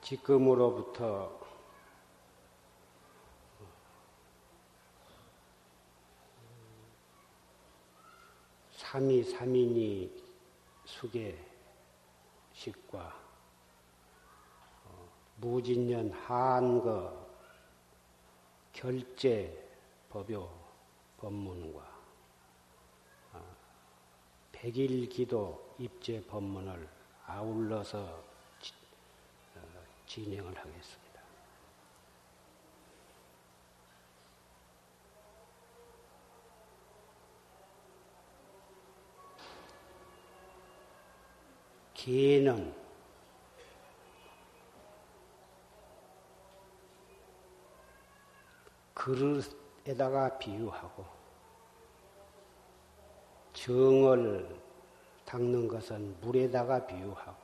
지금으로부터 삼이 삼인이 수계식과 어, 무진년 한거 결제 법요 법문과 어, 백일 기도 입제 법문을 아울러서 어, 진행을 하겠습니다. 개는 그릇에다가 비유하고 정을 닦는 것은 물에다가 비유하고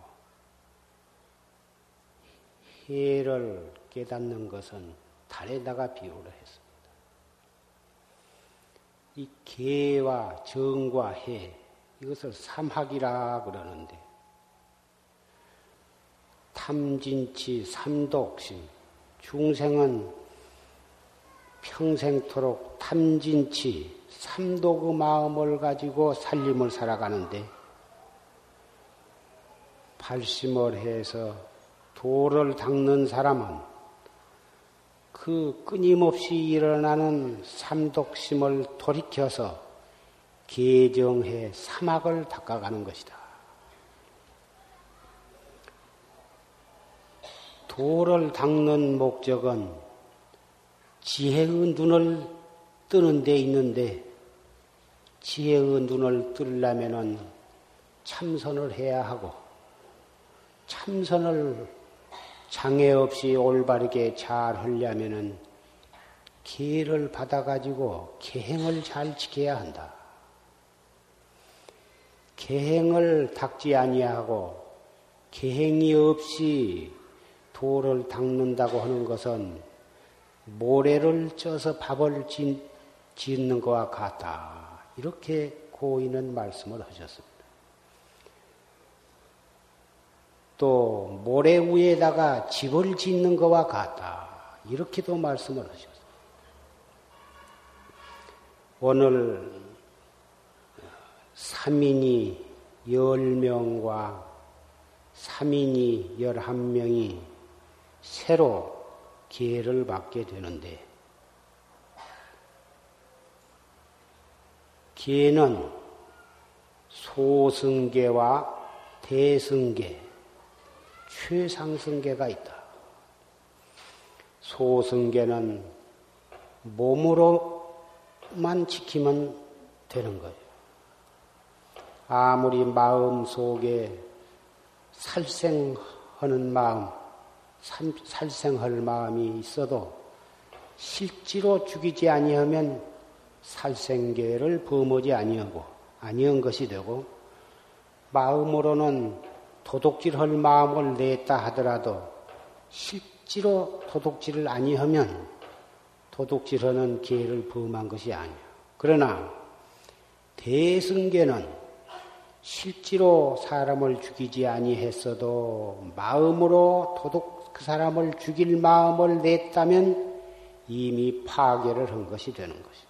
해를 깨닫는 것은 달에다가 비유를 했습니다. 이 개와 정과 해 이것을 삼학이라 그러는데 탐진치 삼독심 중생은 평생토록 탐진치 삼독의 마음을 가지고 살림을 살아가는데 발심을 해서 도를 닦는 사람은 그 끊임없이 일어나는 삼독심을 돌이켜서 개정해 사막을 닦아가는 것이다. 도를 닦는 목적은 지혜의 눈을 뜨는 데 있는데 지혜의 눈을 뜨려면은 참선을 해야 하고 참선을 장애 없이 올바르게 잘 하려면은 기회를 받아가지고 계행을 잘 지켜야 한다. 계행을 닦지 아니하고 계행이 없이 도를 닦는다고 하는 것은 모래를 쪄서 밥을 짓는 것과 같다. 이렇게 고인은 말씀을 하셨습니다. 또 모래 위에다가 집을 짓는 것과 같다. 이렇게도 말씀을 하셨습니다. 오늘 삼인이 열명과 삼인이 열한 명이 새로 기회를 받게 되는데 기회는 소승계와 대승계, 최상승계가 있다. 소승계는 몸으로만 지키면 되는 거예요. 아무리 마음 속에 살생하는 마음, 살생할 마음이 있어도 실제로 죽이지 아니하면 살생계를 범하지 아니하고 아니한 것이 되고 마음으로는 도둑질할 마음을 냈다 하더라도 실제로 도둑질을 아니하면 도둑질하는 계를 범한 것이 아니야. 그러나 대승계는 실제로 사람을 죽이지 아니했어도 마음으로 도둑 그 사람을 죽일 마음을 냈다면 이미 파괴를 한 것이 되는 것입니다.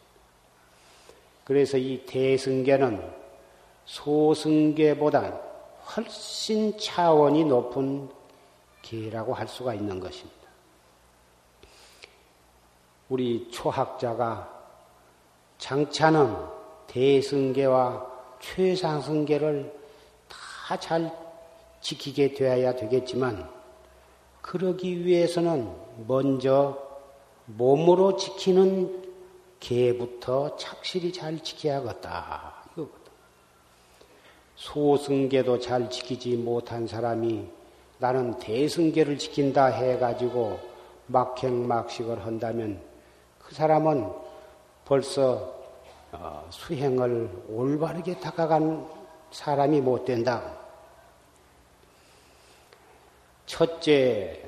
그래서 이 대승계는 소승계보다 훨씬 차원이 높은 계라고 할 수가 있는 것입니다. 우리 초학자가 장차는 대승계와 최상승계를 다 잘 지키게 되어야 되겠지만 그러기 위해서는 먼저 몸으로 지키는 개부터 착실히 잘 지켜야겠다. 소승계도 잘 지키지 못한 사람이 나는 대승계를 지킨다 해가지고 막행막식을 한다면 그 사람은 벌써 어, 수행을 올바르게 다가간 사람이 못 된다. 첫째,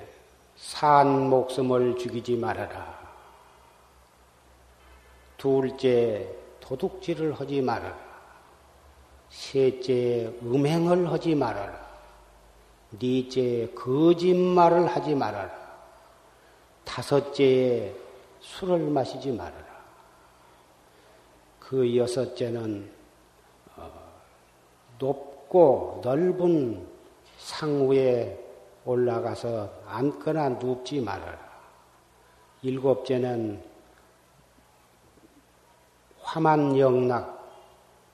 산 목숨을 죽이지 말아라. 둘째, 도둑질을 하지 말아라. 셋째, 음행을 하지 말아라. 넷째 거짓말을 하지 말아라. 다섯째에 술을 마시지 말아라. 그 여섯째는 어, 높고 넓은 상위에 올라가서 앉거나 눕지 말아라. 일곱째는 화만 영락,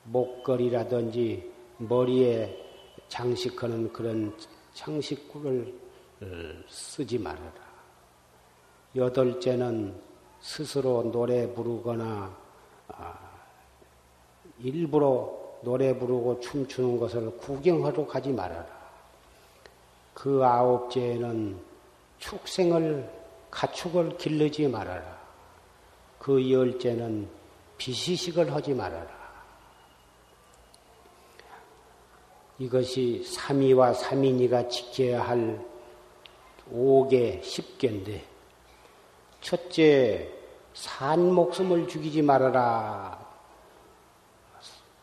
목걸이라든지 머리에 장식하는 그런 장식구를 어, 쓰지 말아라. 여덟째는 스스로 노래 부르거나 아, 일부러 노래 부르고 춤추는 것을 구경하러 가지 말아라. 그 아홉째는 축생을 가축을 길르지 말아라. 그 열째는 비시식을 하지 말아라. 이것이 삼위와 삼인이가 지켜야 할 5개, 10개인데, 첫째, 산 목숨을 죽이지 말아라.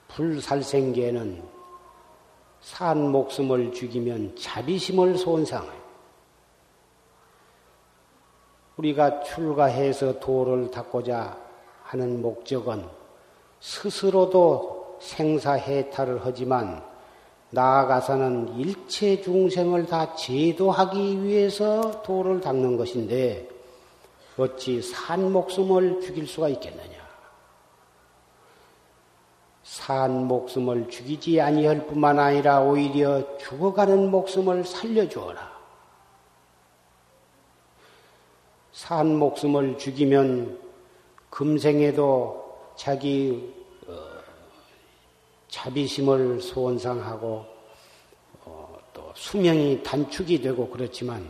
불살생계는 산 목숨을 죽이면 자비심을 손상해. 우리가 출가해서 도를 닦고자 하는 목적은 스스로도 생사해탈을 하지만 나아가서는 일체 중생을 다 제도하기 위해서 도를 닦는 것인데 어찌 산 목숨을 죽일 수가 있겠느냐? 산 목숨을 죽이지 아니할 뿐만 아니라 오히려 죽어가는 목숨을 살려주어라. 산 목숨을 죽이면 금생에도 자기 자비심을 손상하고 어, 또 수명이 단축이 되고 그렇지만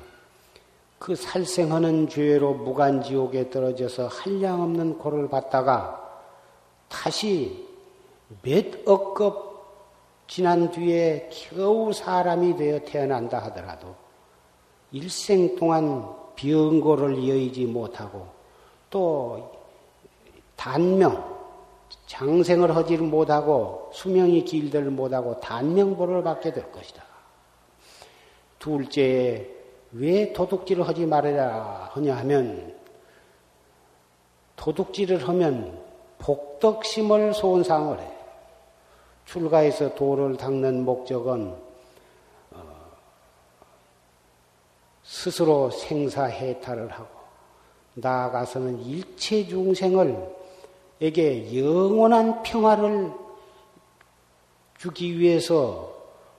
그 살생하는 죄로 무간지옥에 떨어져서 한량없는 고를 받다가 다시 몇 억급 지난 뒤에 겨우 사람이 되어 태어난다 하더라도 일생 동안 병고를 여의지 못하고 또 단명 장생을 하지를 못하고 수명이 길들 못하고 단명보를 받게 될 것이다. 둘째, 왜 도둑질을 하지 말아야 하냐 하면 도둑질을 하면 복덕심을 손상을 해. 출가해서 도를 닦는 목적은 어, 스스로 생사해탈을 하고 나아가서는 일체 중생을 에게 영원한 평화를 주기 위해서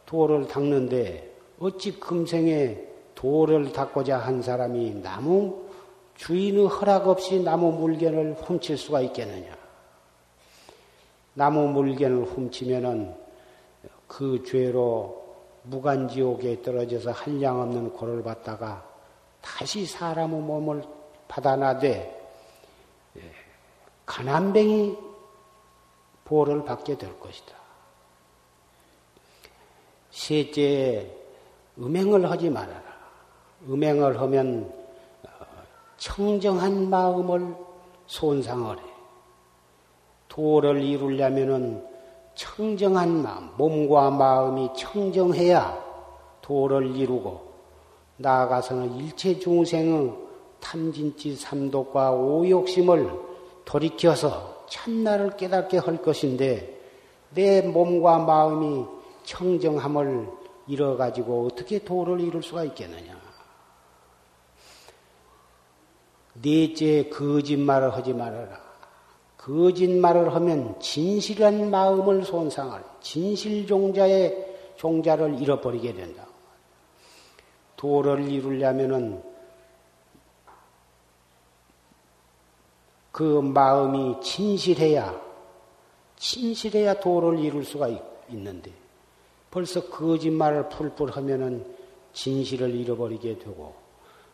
도를 닦는데 어찌 금생에 도를 닦고자 한 사람이 나무 주인의 허락 없이 나무 물건을 훔칠 수가 있겠느냐? 나무 물건을 훔치면은 그 죄로 무간지옥에 떨어져서 한량 없는 고를 받다가 다시 사람의 몸을 받아나되 가난뱅이 보호를 받게 될 것이다. 셋째, 음행을 하지 말아라. 음행을 하면 어, 청정한 마음을 손상을 해. 도를 이루려면은 청정한 마음, 몸과 마음이 청정해야 도를 이루고 나아가서는 일체 중생의 탐진치 삼독과 오욕심을 돌이켜서 참나를 깨닫게 할 것인데 내 몸과 마음이 청정함을 잃어가지고 어떻게 도를 이룰 수가 있겠느냐. 넷째, 거짓말을 하지 말아라. 거짓말을 하면 진실한 마음을 손상할, 진실종자의 종자를 잃어버리게 된다. 도를 이루려면은 그 마음이 진실해야, 진실해야 도를 이룰 수가 있는데, 벌써 거짓말을 풀풀 하면은 진실을 잃어버리게 되고,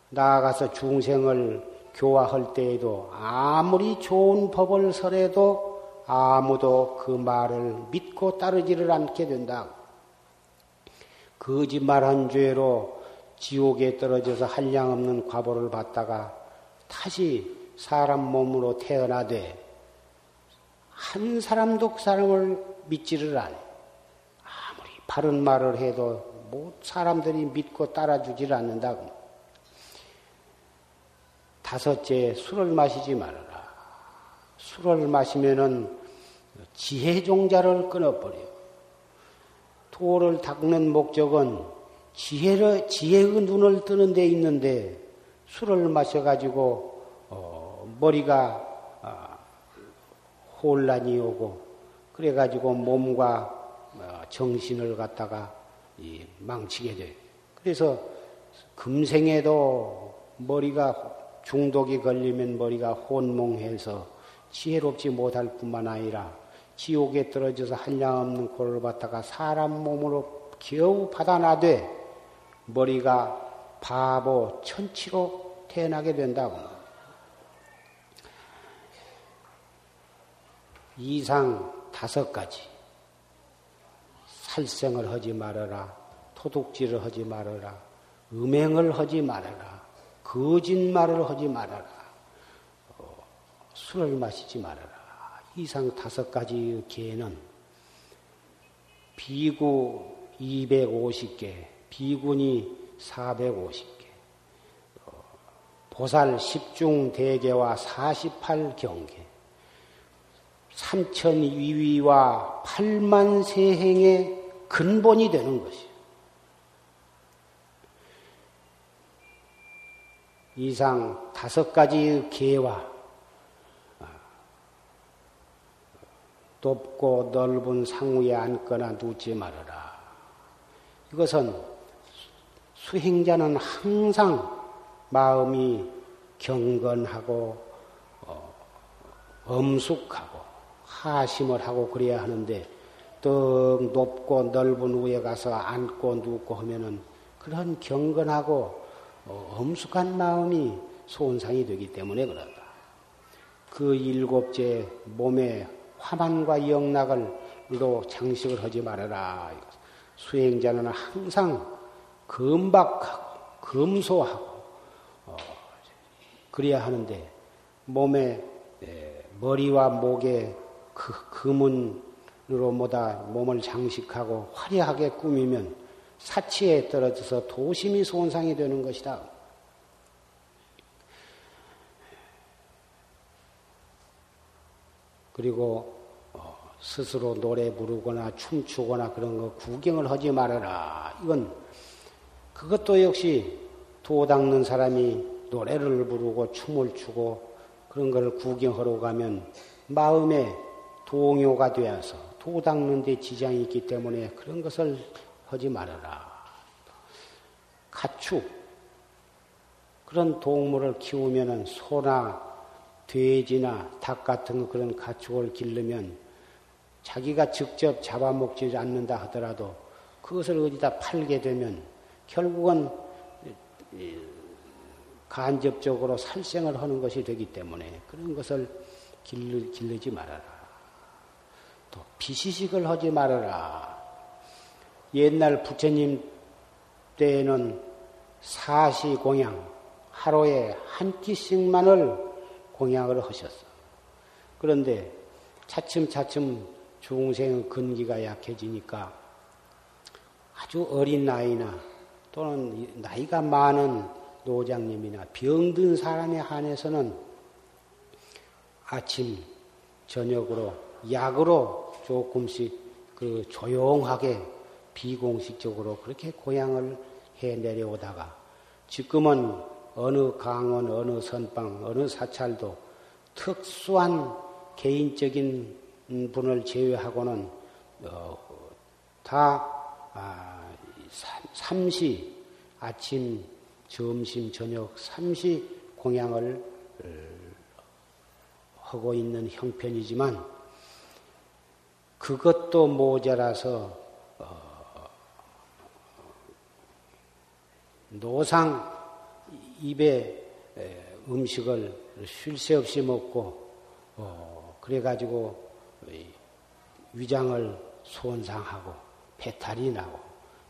나아가서 중생을 교화할 때에도 아무리 좋은 법을 설해도 아무도 그 말을 믿고 따르지를 않게 된다. 거짓말한 죄로 지옥에 떨어져서 한량없는 과보를 받다가 다시 사람 몸으로 태어나되 한 사람도 그 사람을 믿지를 않아. 아무리 바른 말을 해도 뭐 사람들이 믿고 따라주질 않는다. 다섯째, 술을 마시지 말아라. 술을 마시면은 지혜 종자를 끊어버려. 도를 닦는 목적은 지혜를, 지혜의 눈을 뜨는 데 있는데 술을 마셔가지고, 어, 머리가, 어, 혼란이 오고, 그래가지고 몸과 어, 정신을 갖다가 망치게 돼. 그래서 금생에도 머리가 중독이 걸리면 머리가 혼몽해서 지혜롭지 못할 뿐만 아니라 지옥에 떨어져서 한량없는 고를 받다가 사람 몸으로 겨우 받아나되 머리가 바보 천치로 태어나게 된다고. 이상 다섯 가지. 살생을 하지 말아라. 토둑질을 하지 말아라. 음행을 하지 말아라. 거짓말을 하지 말아라. 어, 술을 마시지 말아라. 이상 다섯 가지의 개는 비구 250개, 비군이 450개, 어, 보살 10중 대계와 48경계, 3천 위위와 8만 세행의 근본이 되는 것이요. 이상 다섯 가지의 개와 높고 넓은 상우에 앉거나 눕지 말아라. 이것은 수행자는 항상 마음이 경건하고 어, 엄숙하고 하심을 하고 그래야 하는데 또 높고 넓은 위에 가서 앉고 눕고 하면은 그런 경건하고 어, 엄숙한 마음이 손상이 되기 때문에 그런다. 그 일곱째 몸에 화만과 영락을로 장식을 하지 말아라. 수행자는 항상 금박하고 금소하고 어, 그래야 하는데 몸에 네, 머리와 목에 그 금은으로 뭐다 몸을 장식하고 화려하게 꾸미면 사치에 떨어져서 도심이 손상이 되는 것이다. 그리고 어, 스스로 노래 부르거나 춤추거나 그런 거 구경을 하지 말아라. 이건 그것도 역시 도 닦는 사람이 노래를 부르고 춤을 추고 그런 걸 구경하러 가면 마음에 동요가 되어서 도 닦는 데 지장이 있기 때문에 그런 것을 하지 말아라. 가축 그런 동물을 키우면은 소나 돼지나 닭 같은 그런 가축을 기르면 자기가 직접 잡아먹지 않는다 하더라도 그것을 어디다 팔게 되면 결국은 간접적으로 살생을 하는 것이 되기 때문에 그런 것을 길르지 말아라. 또 비시식을 하지 말아라. 옛날 부처님 때에는 사시 공양 하루에 한 끼씩만을 공양을 하셨어. 그런데 차츰차츰 중생의 근기가 약해지니까 아주 어린 나이나 또는 나이가 많은 노장님이나 병든 사람에 한해서는 아침, 저녁으로 약으로 조금씩 그 조용하게 비공식적으로 그렇게 고향을 해 내려오다가 지금은 어느 강원, 어느 선방, 어느 사찰도 특수한 개인적인 분을 제외하고는 어, 다 아, 삼시 아침, 점심, 저녁 삼시 공양을 어, 하고 있는 형편이지만 그것도 모자라서 어, 노상 입에 음식을 쉴 새 없이 먹고 어, 그래가지고 위장을 손상하고 배탈이 나고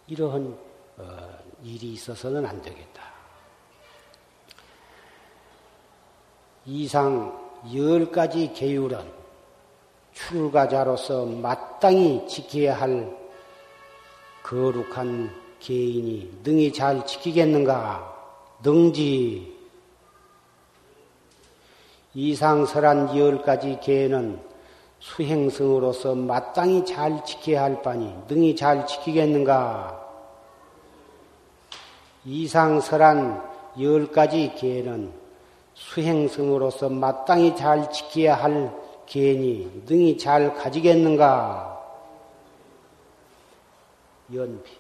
이러한 어, 일이 있어서는 안 되겠다. 이상 열 가지 계율은 출가자로서 마땅히 지켜야 할 거룩한 개인이 능히 잘 지키겠는가? 능지. 이상설한 열가지 개는 수행성으로서 마땅히 잘 지켜야 할 바니 능히 잘 지키겠는가? 이상설한 열 가지 계는 수행성으로서 마땅히 잘 지켜야 할 계니 능히 잘 가지겠는가? 연비.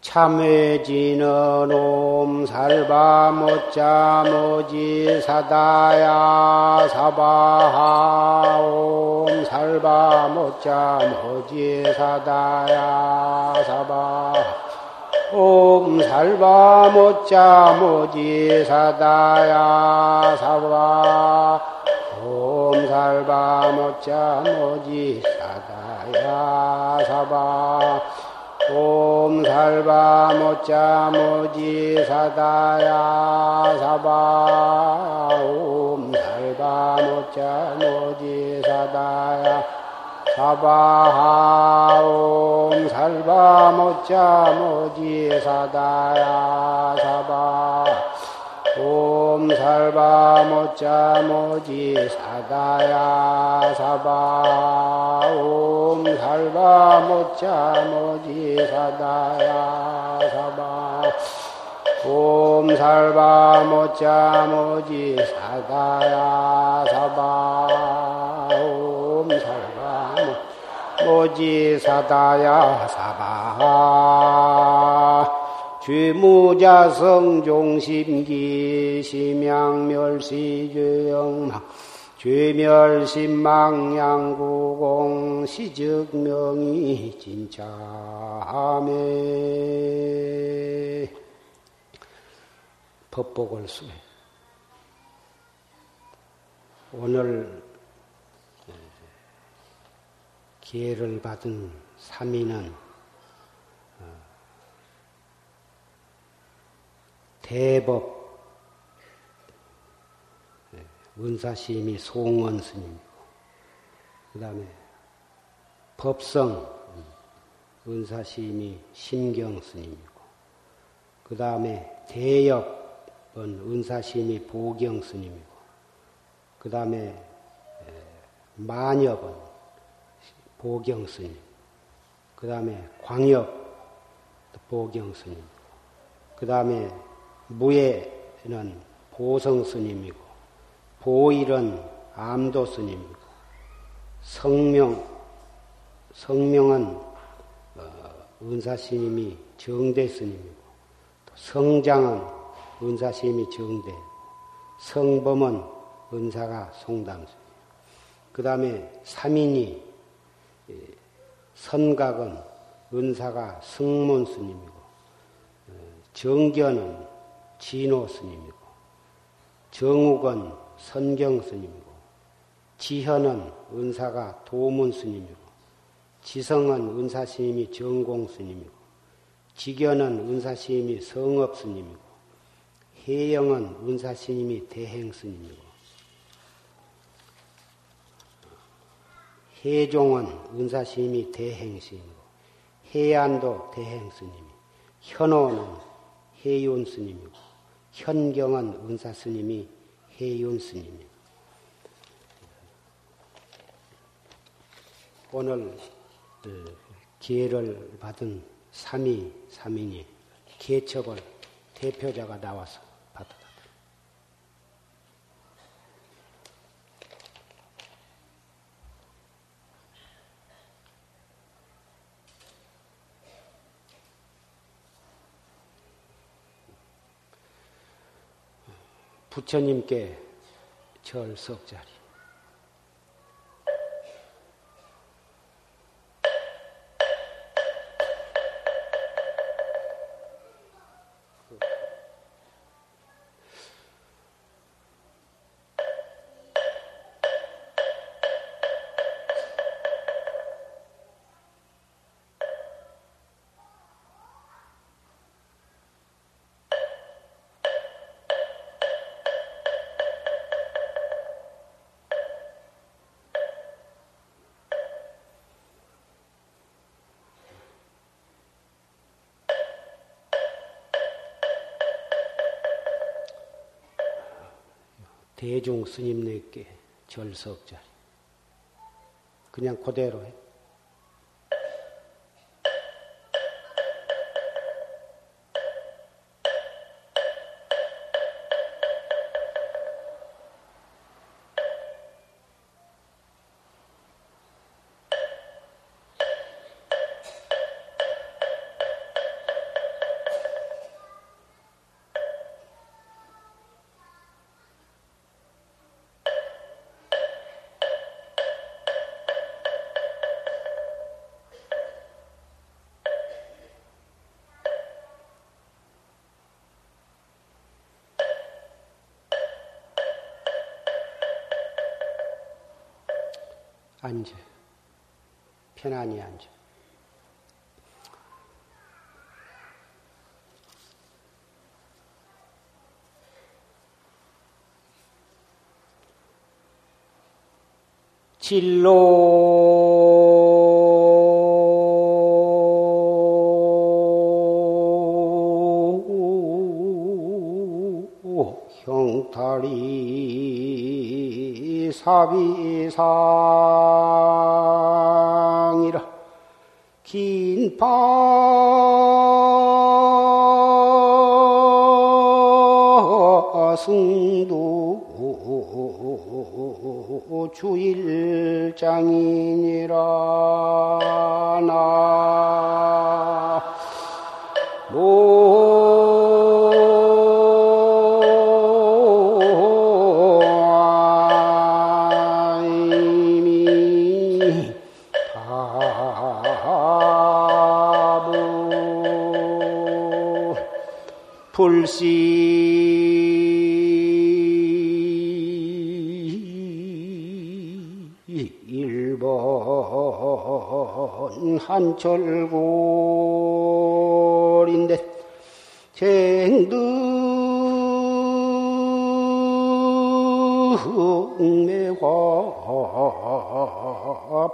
참회지는 옴살바 못자 모지 사다야 사바하 옴살바 못자 모지 사다야 사바하 옴살바 못자 모지 사다야 사바 옴살바 못자 모지 사다야 사바 옴 살바 모짜 모지 사다야 사바 옴 살바 모짜 모지 사다야 사바하 옴 살바 모짜 모지 사다야 사바. 옴 살바 모짜 모지 사다야 사바. 옴 살바 모짜 모지 사다야 사바. 옴 살바 모짜 모지 사다야 사바. 옴 살바 모지 사다야 사바. 죄무자성 종심기 심양멸시죄영망 죄멸심망양구공 시즉명이 진짜함에 법복을 수해 오늘 기회를 받은 삼인은 대법 네, 은사심이 송원 스님이고 그 다음에 법성 은사심이 신경 스님이고 그 다음에 대엽은 은사심이 보경 스님이고 그 다음에 만엽은 보경 스님 그 다음에 광엽 보경 스님 그 다음에 무예는 보성 스님이고 보일은 암도 스님이고 성명 성명은 어, 은사 스님이 정대 스님이고 성장은 은사 스님이 정대 성범은 은사가 송당 스님 그 다음에 삼인이 선각은 은사가 승문 스님이고 어, 정견은 진호 스님이고 정욱은 선경 스님이고 지현은 은사가 도문 스님이고 지성은 은사 스님이 정공 스님이고 지견은 은사 스님이 성업 스님이고 해영은 은사 스님이 대행 스님이고 해종은 은사 스님이 대행 스님이고 해안도 대행 스님이 현호는 해윤 스님이고 현경은 은사 스님이 해윤 스님이 오늘 그 기회를 받은 삼위 삼인이 개척을 대표자가 나와서 받았다. 부처님께 절석자리. 대중 스님네께 절석 자리. 그냥 그대로 해. 진로. 형탈이 사비상이라 긴파 주일장이니라 나 한철골인데 쟁등매화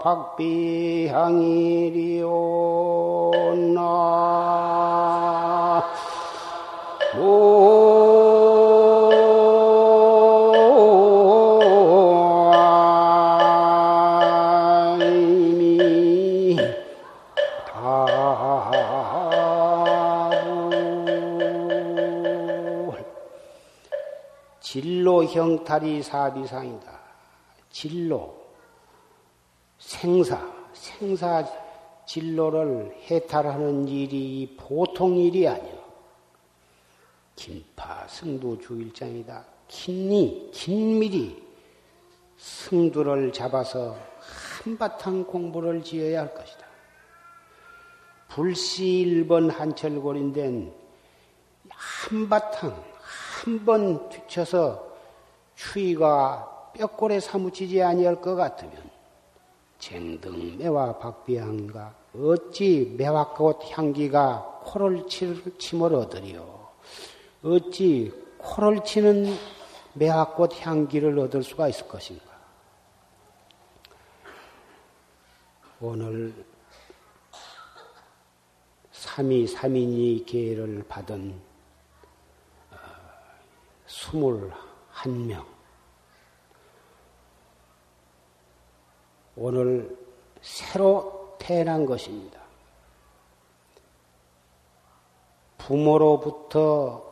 박비향이리오나 형탈이 사비상이다. 진로, 생사, 생사 진로를 해탈하는 일이 보통 일이 아니요. 긴파 승도 주일장이다. 긴히, 긴밀히 승두를 잡아서 한바탕 공부를 지어야 할 것이다. 1번 한철골인데 한바탕 한 번 뒤쳐서 추위가 뼈골에 사무치지 아니할 것 같으면 쟁등매와 박비향과 어찌 매화꽃 향기가 코를 침을 얻으리요. 어찌 코를 치는 매화꽃 향기를 얻을 수가 있을 것인가. 오늘 삼위 삼인이 계를 받은 어, 스물 한 명. 오늘 새로 태어난 것입니다. 부모로부터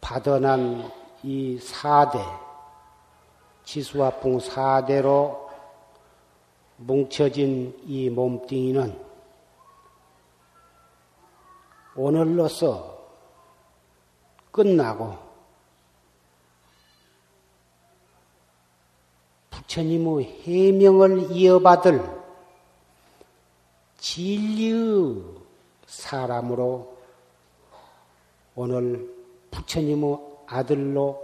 받아난 이 4대, 지수화풍 4대로 뭉쳐진 이 몸뚱이는 오늘로서 끝나고 부처님의 해명을 이어받을 진리의 사람으로 오늘 부처님의 아들로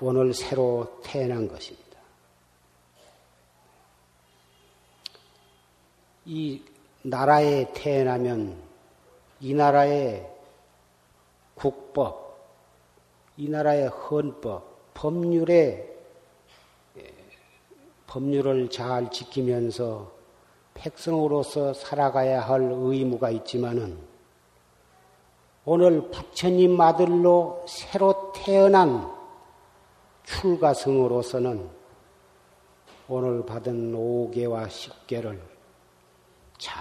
오늘 새로 태어난 것입니다. 이 나라에 태어나면 이 나라의 국법, 이 나라의 헌법, 법률에 법률을 잘 지키면서 백성으로서 살아가야 할 의무가 있지만은 오늘 부처님 아들로 새로 태 태어난 출가성으로서는 오늘 받은 5개와 10개를 잘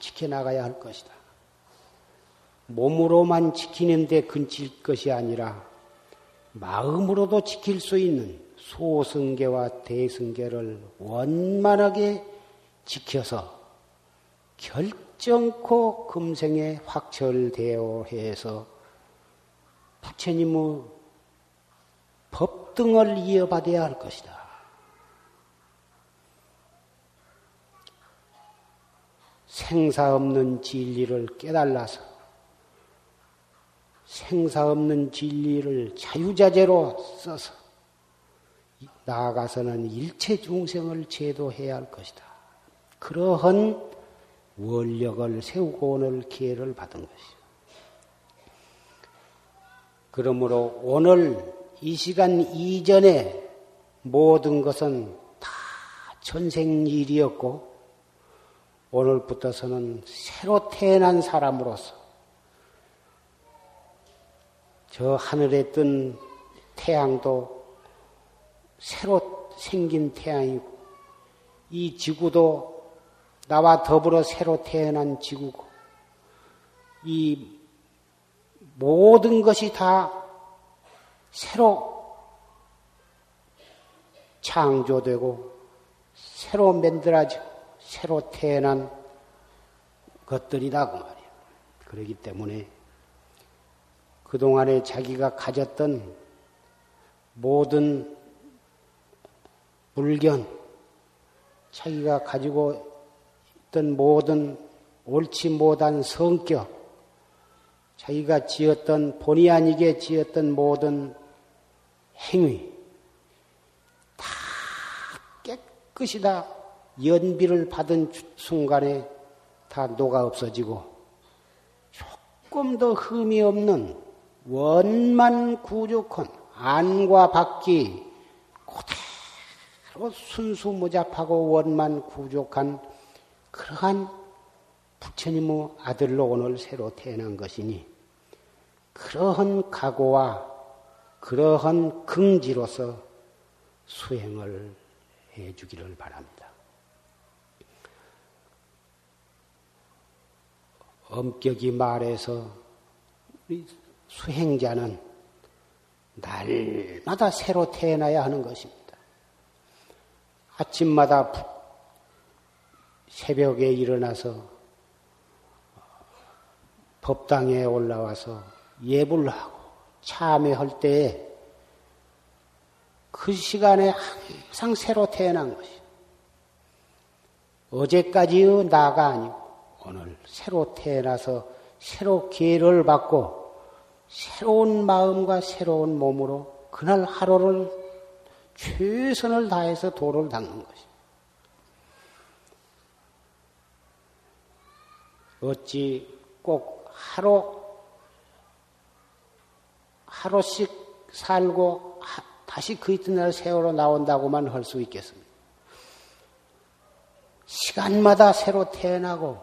지켜나가야 할 것이다. 몸으로만 지키는데 근칠 것이 아니라 마음으로도 지킬 수 있는 소승계와 대승계를 원만하게 지켜서 결정코 금생에 확철되어 해서 부처님의 법등을 이어받아야 할 것이다. 생사 없는 진리를 깨달아서 생사 없는 진리를 자유자재로 써서 나아가서는 일체 중생을 제도해야 할 것이다. 그러한 원력을 세우고 오늘 기회를 받은 것이죠. 그러므로 오늘 이 시간 이전에 모든 것은 다 전생일이었고 오늘부터서는 새로 태어난 사람으로서 저 하늘에 뜬 태양도 새로 생긴 태양이고 이 지구도 나와 더불어 새로 태어난 지구고 이 모든 것이 다 새로 창조되고 새로 만들어지고 새로 태어난 것들이다 그 말이에요. 그러기 때문에 그동안에 자기가 가졌던 모든 물견, 자기가 가지고 있던 모든 옳지 못한 성격, 자기가 지었던 본의 아니게 지었던 모든 행위 다 깨끗이 다 연비를 받은 순간에 다 녹아 없어지고 조금 더 흠이 없는 원만 구족한 안과 밖이 그대로 순수무잡하고 원만 구족한 그러한 부처님의 아들로 오늘 새로 태어난 것이니 그러한 각오와 그러한 긍지로서 수행을 해 주기를 바랍니다. 엄격히 말해서 수행자는 날마다 새로 태어나야 하는 것입니다. 아침마다 새벽에 일어나서 법당에 올라와서 예불 하고 참회할 때에 그 시간에 항상 새로 태어난 것이 어제까지의 나가 아니고 오늘 새로 태어나서 새로 기회를 받고 새로운 마음과 새로운 몸으로 그날 하루를 최선을 다해서 도를 닦는 것이. 어찌 꼭 하루 하루씩 살고 다시 그 이튿날 세월로 나온다고만 할 수 있겠습니다. 시간마다 새로 태어나고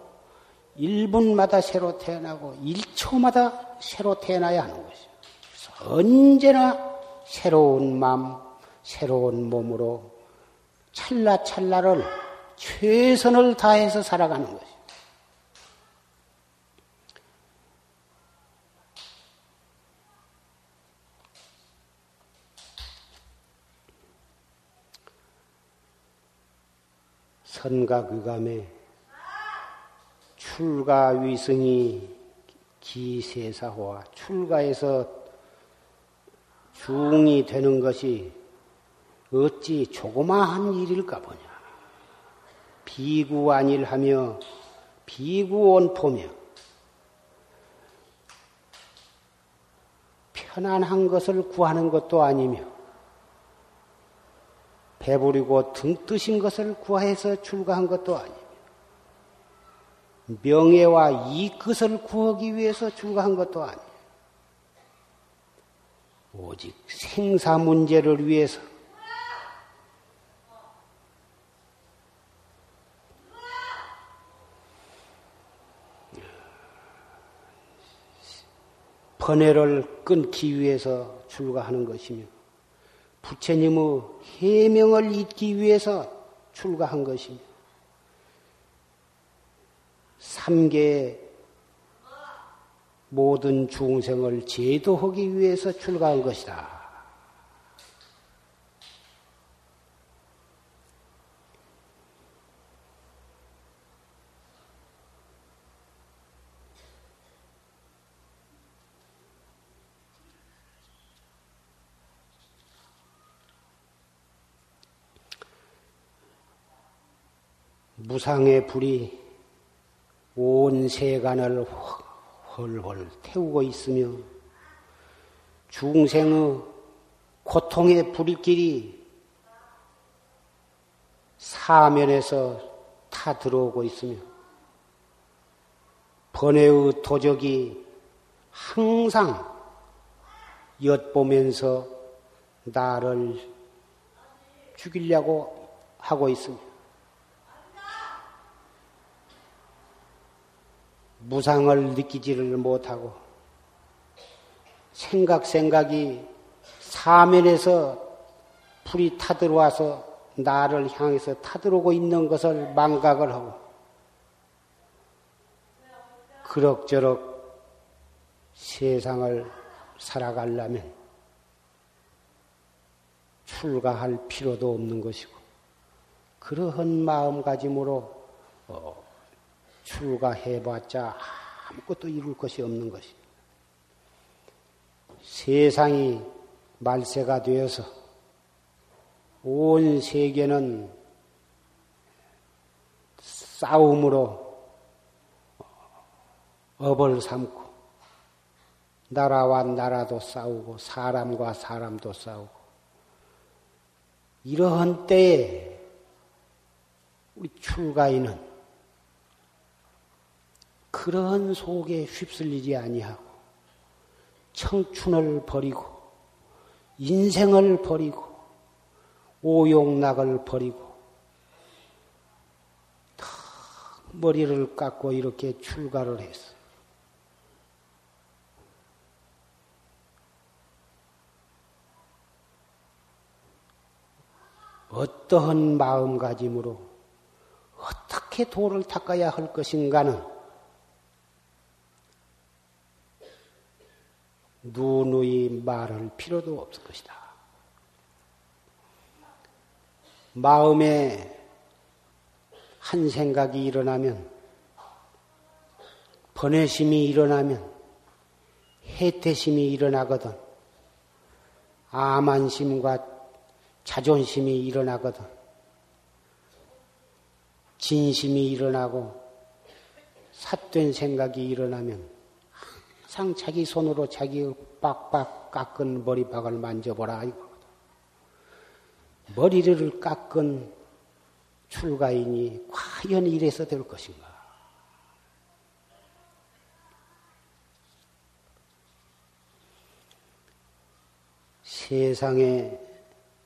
1분마다 새로 태어나고 1초마다 새로 태어나야 하는 것이죠. 언제나 새로운 마음, 새로운 몸으로 찰나찰나를 최선을 다해서 살아가는 것이죠. 선가그감에 출가 위성이 기세사호와 출가에서 중이 되는 것이 어찌 조그마한 일일까 보냐. 비구안일하며 비구원포며 편안한 것을 구하는 것도 아니며 배부리고 등 뜨신 것을 구해서 출가한 것도 아니며 명예와 이것을 구하기 위해서 출가한 것도 아니에요. 오직 생사 문제를 위해서 번뇌를 끊기 위해서 출가하는 것이며 부처님의 해명을 잊기 위해서 출가한 것이며 삼계의 모든 중생을 제도하기 위해서 출가한 것이다. 무상의 불이 온 세간을 헐헐 태우고 있으며 중생의 고통의 불길이 사면에서 타 들어오고 있으며 번뇌의 도적이 항상 엿보면서 나를 죽이려고 하고 있습니다. 무상을 느끼지를 못하고 생각 생각이 사면에서 불이 타들어와서 나를 향해서 타들어오고 있는 것을 망각을 하고 그럭저럭 세상을 살아가려면 출가할 필요도 없는 것이고 그러한 마음가짐으로 어, 출가해봤자 아무것도 이룰 것이 없는 것입니다. 세상이 말세가 되어서 온 세계는 싸움으로 업을 삼고 나라와 나라도 싸우고 사람과 사람도 싸우고 이러한 때에 우리 출가인은 그러한 속에 휩쓸리지 아니하고 청춘을 버리고 인생을 버리고 오용락을 버리고 다 머리를 깎고 이렇게 출가를 했어. 어떠한 마음가짐으로 어떻게 도를 닦아야 할 것인가는 누누이 말할 필요도 없을 것이다. 마음에 한 생각이 일어나면, 번외심이 일어나면, 해태심이 일어나거든. 아만심과 자존심이 일어나거든. 진심이 일어나고, 삿된 생각이 일어나면, 항상 자기 손으로 자기 빡빡 깎은 머리박을 만져보라 이거거든. 머리를 깎은 출가인이 과연 이래서 될 것인가? 세상에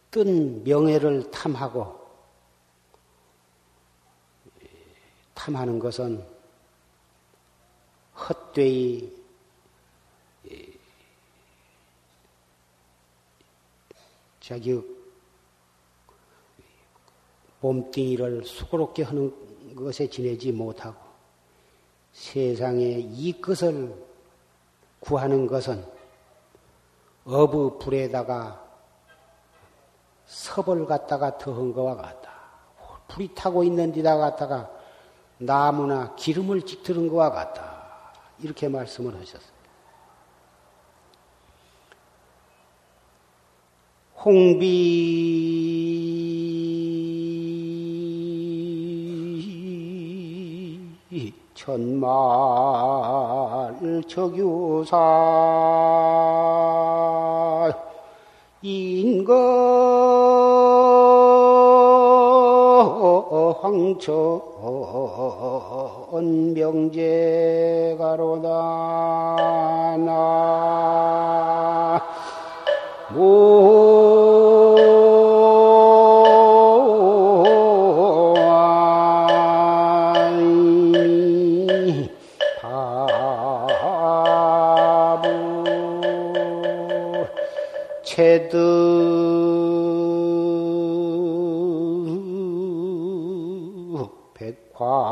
뜬 명예를 탐하고 탐하는 것은 헛되이 자기 몸뚱이를 수고롭게 하는 것에 지내지 못하고 세상에 이 것을 구하는 것은 어부 불에다가 섭을 갖다가 더한 것과 같다. 불이 타고 있는 데다 갖다가 나무나 기름을 찌트는 것과 같다. 이렇게 말씀을 하셨어요. 홍비. 천말 적유사. 인거 황천 명제가로다 나. 바 해뜨 백화성미로의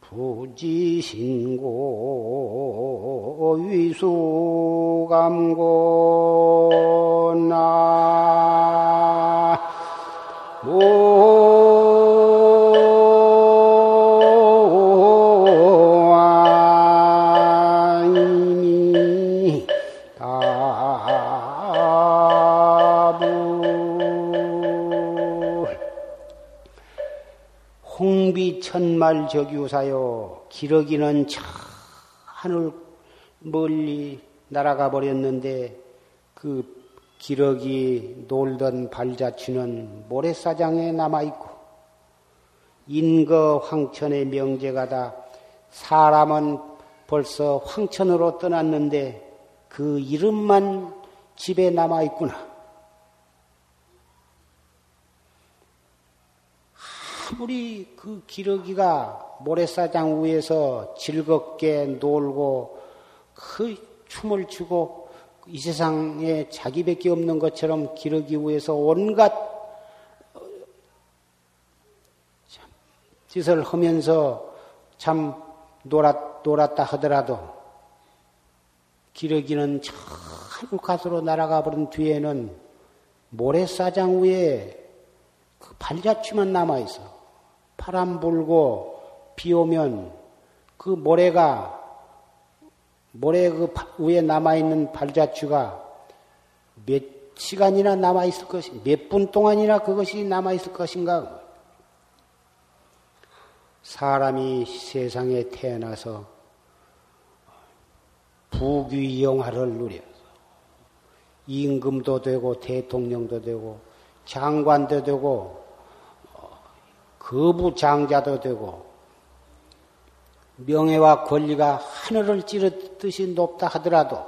부지신고 위수감고 천말 적유사요 기러기는 저 하늘 멀리 날아가 버렸는데 그 기러기 놀던 발자취는 모래사장에 남아있고 인거 황천의 명제가 다 사람은 벌써 황천으로 떠났는데 그 이름만 집에 남아있구나. 아무리 그 기러기가 모래사장 위에서 즐겁게 놀고 그 춤을 추고 이 세상에 자기밖에 없는 것처럼 기러기 위에서 온갖 어, 짓을 하면서 참 놀았, 놀았다 하더라도 기러기는 저 하늘가스로 날아가 버린 뒤에는 모래사장 위에 그 발자취만 남아있어. 바람 불고 비 오면 그 모래가 모래 그 위에 남아 있는 발자취가 몇 시간이나 남아 있을 것이 몇 분 동안이나 그것이 남아 있을 것인가? 사람이 세상에 태어나서 부귀 영화를 누려서 임금도 되고 대통령도 되고 장관도 되고 거부 장자도 되고 명예와 권리가 하늘을 찌르듯이 높다 하더라도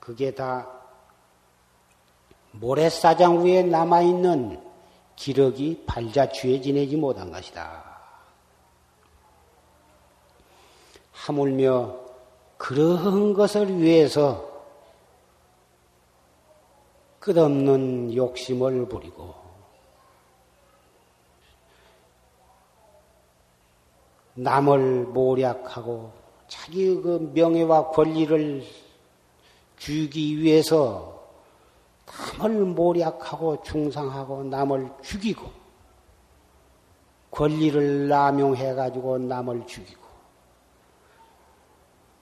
그게 다 모래사장 위에 남아있는 기러기 발자취에 지내지 못한 것이다. 하물며 그러한 것을 위해서 끝없는 욕심을 부리고 남을 모략하고 자기 그 명예와 권리를 주기 위해서 남을 모략하고 중상하고 남을 죽이고 권리를 남용해 가지고 남을 죽이고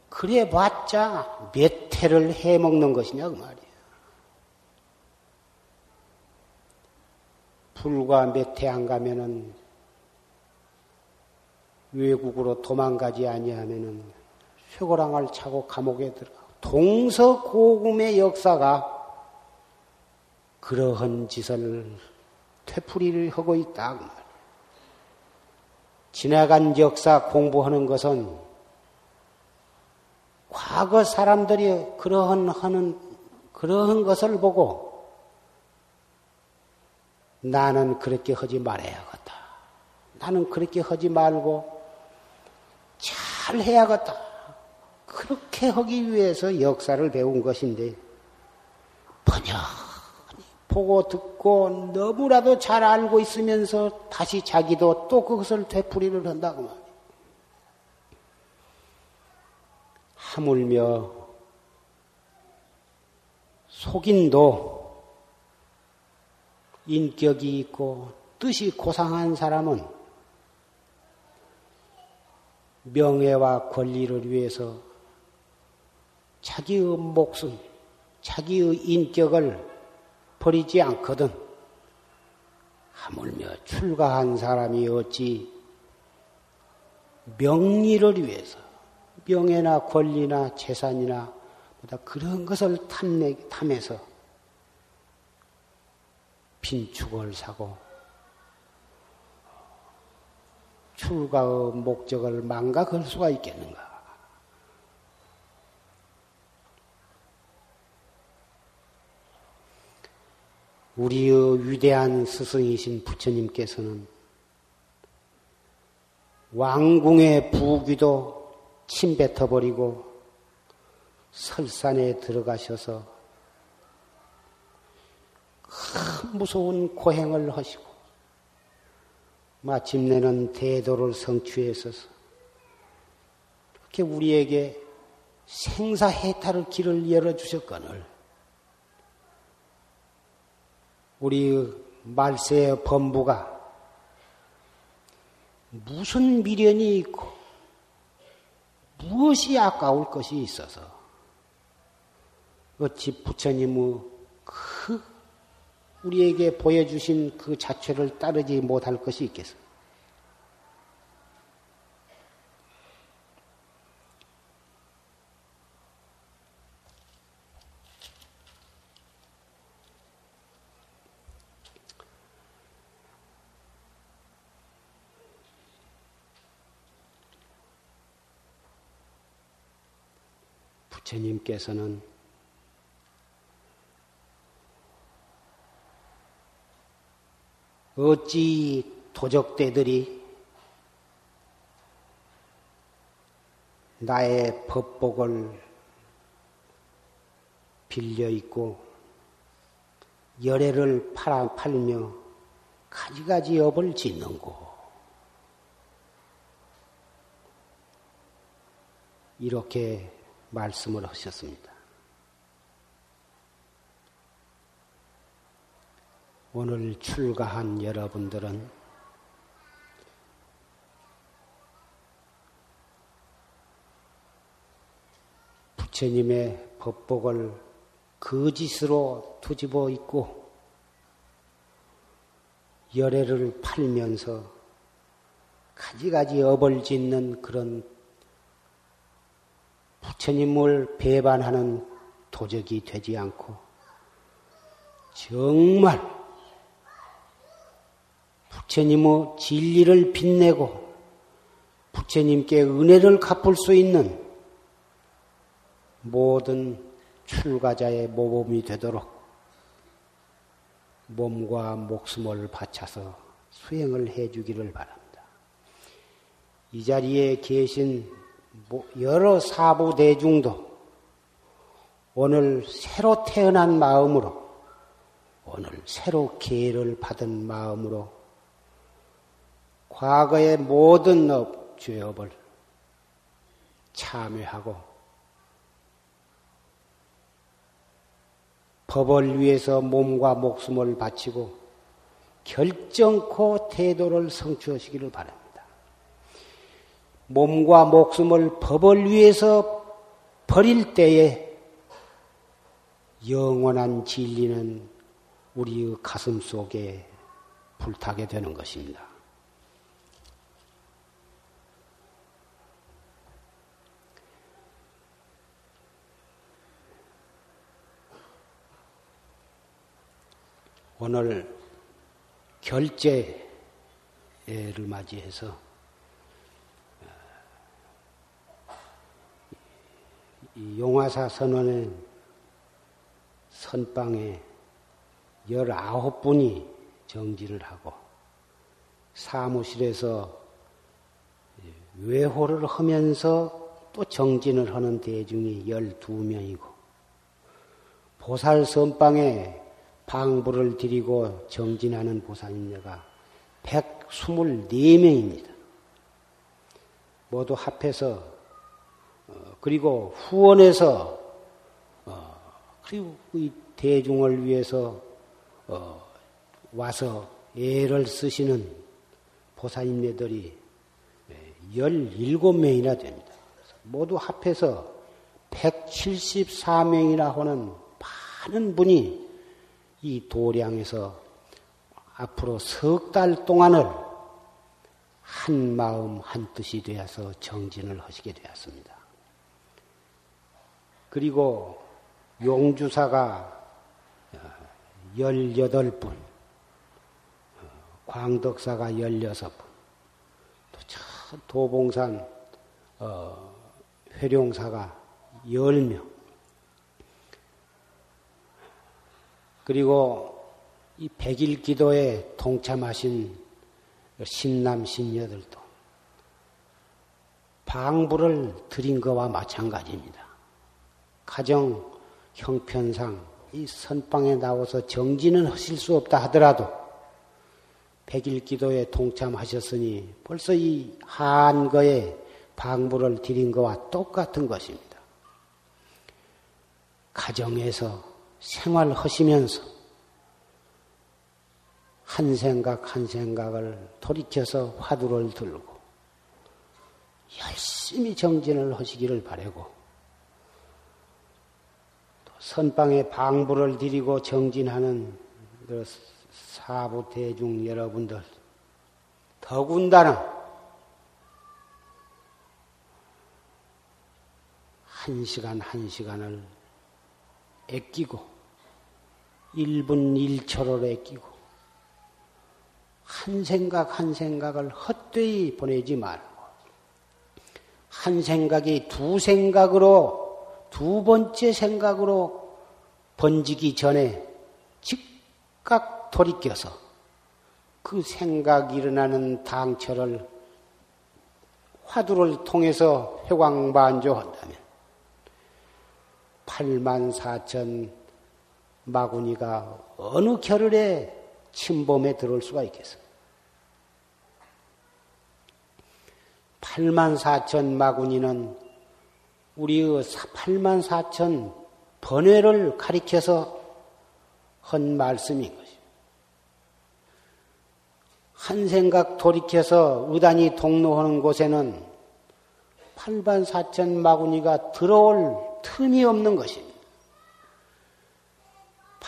그래 봤자 몇 해를 해먹는 것이냐 그 말이야. 불과 몇 해 안 가면은 외국으로 도망가지 아니하면은 쇠고랑을 차고 감옥에 들어가. 동서고금의 역사가 그러한 짓을 되풀이를 하고 있다. 그 지나간 역사 공부하는 것은 과거 사람들이 그러한 하는 그러한 것을 보고 나는 그렇게 하지 말아야겠다. 나는 그렇게 하지 말고 잘 해야겠다. 그렇게 하기 위해서 역사를 배운 것인데, 번역 보고 듣고 너무나도 잘 알고 있으면서 다시 자기도 또 그것을 되풀이를 한다고 말이야. 하물며 속인도 인격이 있고 뜻이 고상한 사람은 명예와 권리를 위해서 자기의 목숨, 자기의 인격을 버리지 않거든. 하물며 출가한 사람이 어찌 명리를 위해서 명예나 권리나 재산이나 보다 그런 것을 탐내, 탐해서 빈축을 사고 출가의 목적을 망각할 수가 있겠는가? 우리의 위대한 스승이신 부처님께서는 왕궁의 부귀도 침뱉어버리고 설산에 들어가셔서 무서운 고행을 하시고 마침내는 대도를 성취했어서 이렇게 우리에게 생사해탈의 길을 열어주셨거늘 우리 말세의 범부가 무슨 미련이 있고 무엇이 아까울 것이 있어서 어찌 부처님의 그 우리에게 보여주신 그 자체를 따르지 못할 것이 있겠어. 부처님께서는 어찌 도적대들이 나의 법복을 빌려 있고 열애를 팔아, 팔며 가지가지 업을 짓는고 이렇게 말씀을 하셨습니다. 오늘 출가한 여러분들은 부처님의 법복을 거짓으로 투집어 있고 열애를 팔면서 가지가지 업을 짓는 그런 부처님을 배반하는 도적이 되지 않고 정말 부처님의 진리를 빛내고 부처님께 은혜를 갚을 수 있는 모든 출가자의 모범이 되도록 몸과 목숨을 바쳐서 수행을 해 주기를 바랍니다. 이 자리에 계신 여러 사부 대중도 오늘 새로 태어난 마음으로 오늘 새로 기회를 받은 마음으로 과거의 모든 업, 죄업을 참회하고 법을 위해서 몸과 목숨을 바치고 결정코 태도를 성취하시기를 바랍니다. 몸과 목숨을 법을 위해서 버릴 때에 영원한 진리는 우리의 가슴 속에 불타게 되는 것입니다. 오늘 결제를 맞이해서 용화사 선원의 선방에 열아홉 분이 정지를 하고 사무실에서 외호를 하면서 또 정진을 하는 대중이 열두 명이고 보살 선방에 방부를 드리고 정진하는 보살님네가 124명입니다. 모두 합해서 어, 그리고 후원해서 어, 그리고 이 대중을 위해서 어, 와서 애를 쓰시는 보살님네들이 17명이나 됩니다. 모두 합해서 174명이나 하는 많은 분이 이 도량에서 앞으로 석 달 동안을 한 마음 한 뜻이 되어서 정진을 하시게 되었습니다. 그리고 용주사가 18분, 광덕사가 16분, 또 도봉산 어, 회룡사가 10명, 그리고 이 백일 기도에 동참하신 신남 신녀들도 방부를 드린 것과 마찬가지입니다. 가정 형편상 이 선방에 나와서 정진은 하실 수 없다 하더라도 백일 기도에 동참하셨으니 벌써 이 한거에 방부를 드린 것과 똑같은 것입니다. 가정에서 생활하시면서 한 생각 한 생각을 돌이켜서 화두를 들고 열심히 정진을 하시기를 바라고 선방에 방부를 드리고 정진하는 그 사부 대중 여러분들 더군다나 한 시간 한 시간을 애끼고 1분 1초를 애끼고 한 생각 한 생각을 헛되이 보내지 말고 한 생각이 두 생각으로 두 번째 생각으로 번지기 전에 즉각 돌이켜서 그 생각 일어나는 당처를 화두를 통해서 회광반조한다면 8만 4천 마구니가 어느 결을에 침범에 들어올 수가 있겠어? 8만 4천 마구니는 우리의 8만 4천 번뇌를 가리켜서 한 말씀인 것입니다. 한 생각 돌이켜서 의단이 동로하는 곳에는 8만 4천 마구니가 들어올 틈이 없는 것입니다.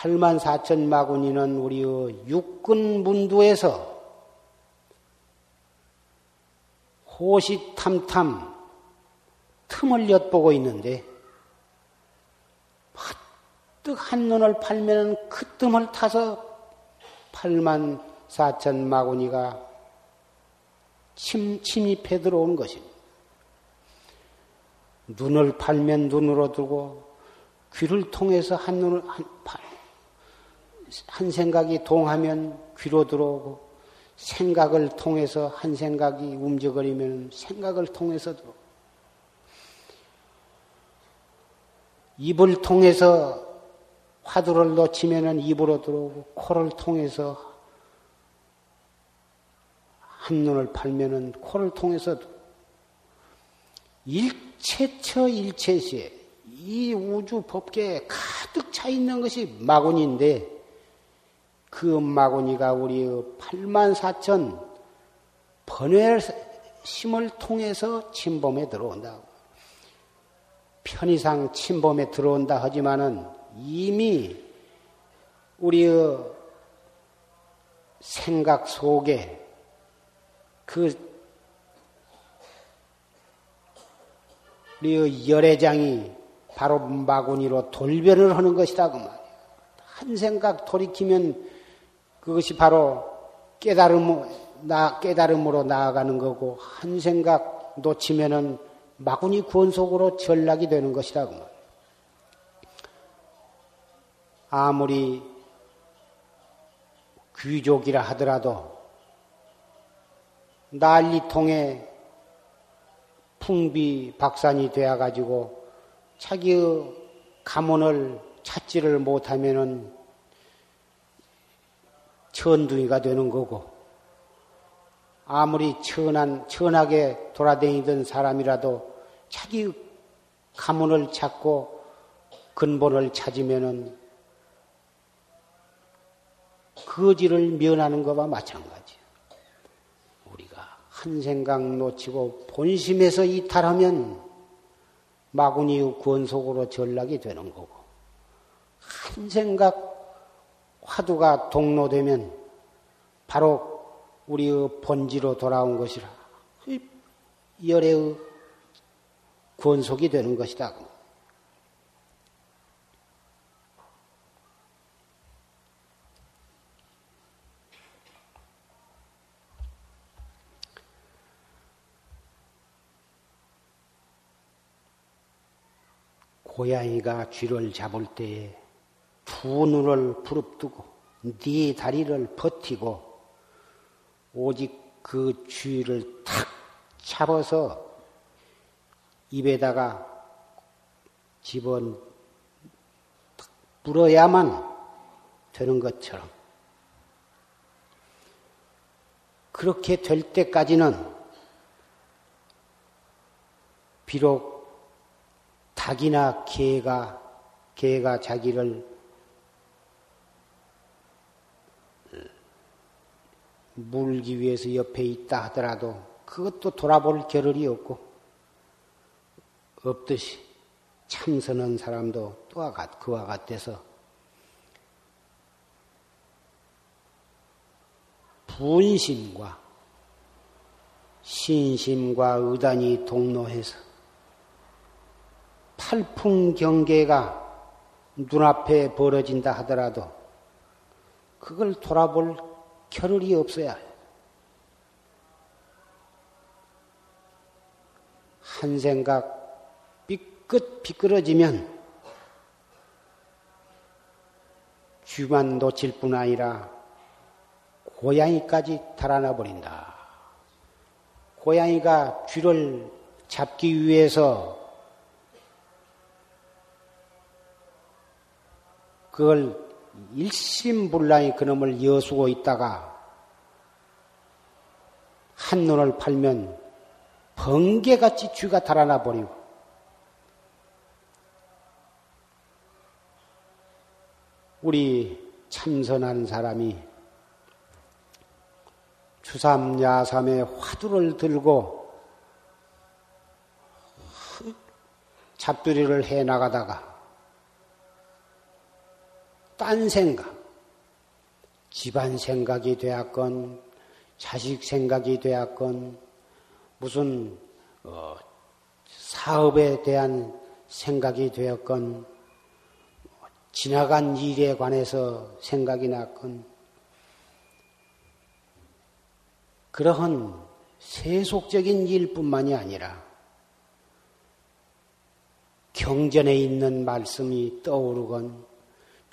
8만 4천 마구니는 우리의 육군 문두에서 호시탐탐 틈을 엿보고 있는데 퍼뜩 한눈을 팔면 그 틈을 타서 8만 4천 마구니가 침, 침입해 들어온 것입니다. 눈을 팔면 눈으로 두고 귀를 통해서 한눈을 한, 한 생각이 동하면 귀로 들어오고 생각을 통해서 한 생각이 움직거리면 생각을 통해서도 입을 통해서 화두를 놓치면 입으로 들어오고 코를 통해서 한눈을 팔면은 코를 통해서도 일체처 일체시에 이 우주 법계에 가득 차 있는 것이 마군인데 그 마구니가 우리의 8만 4천 번외심을 통해서 침범에 들어온다. 편의상 침범에 들어온다 하지만은 이미 우리의 생각 속에 그 우리의 열애장이 바로 마구니로 돌변을 하는 것이다 그 말이야. 한 생각 돌이키면 그것이 바로 깨달음, 나, 깨달음으로 나아가는 거고, 한 생각 놓치면은 마구니 구원속으로 전락이 되는 것이라고. 아무리 귀족이라 하더라도 난리통에 풍비 박산이 되어가지고 자기의 가문을 찾지를 못하면은 천둥이가 되는 거고, 아무리 천한, 천하게 돌아다니던 사람이라도 자기 가문을 찾고 근본을 찾으면은 거지를 면하는 것과 마찬가지야. 우리가 한 생각 놓치고 본심에서 이탈하면 마구니 구원속으로 전락이 되는 거고, 한 생각 화두가 동로되면 바로 우리의 본지로 돌아온 것이라 열애의 권속이 되는 것이다. 고양이가 쥐를 잡을 때에 두 눈을 부릅뜨고 네 다리를 버티고 오직 그 쥐를 탁 잡아서 입에다가 집어 물어야만 되는 것처럼. 그렇게 될 때까지는 비록 닭이나 개가 개가 자기를 물기 위해서 옆에 있다 하더라도 그것도 돌아볼 겨를이 없고 없듯이 참선한 사람도 또와 같, 그와 같아서 분심과 신심과 의단이 동로해서 팔풍 경계가 눈앞에 벌어진다 하더라도 그걸 돌아볼 겨를이 없어야 해요. 한 생각 삐끗 비끄러지면 쥐만 놓칠 뿐 아니라 고양이까지 달아나 버린다. 고양이가 쥐를 잡기 위해서 그걸 일심불란히 그놈을 여수고 있다가 한눈을 팔면 번개같이 쥐가 달아나 버리고 우리 참선한 사람이 주삼야삼의 화두를 들고 잡두리를 해 나가다가 딴 생각, 집안 생각이 되었건, 자식 생각이 되었건, 무슨 어, 사업에 대한 생각이 되었건, 지나간 일에 관해서 생각이 났건, 그러한 세속적인 일뿐만이 아니라 경전에 있는 말씀이 떠오르건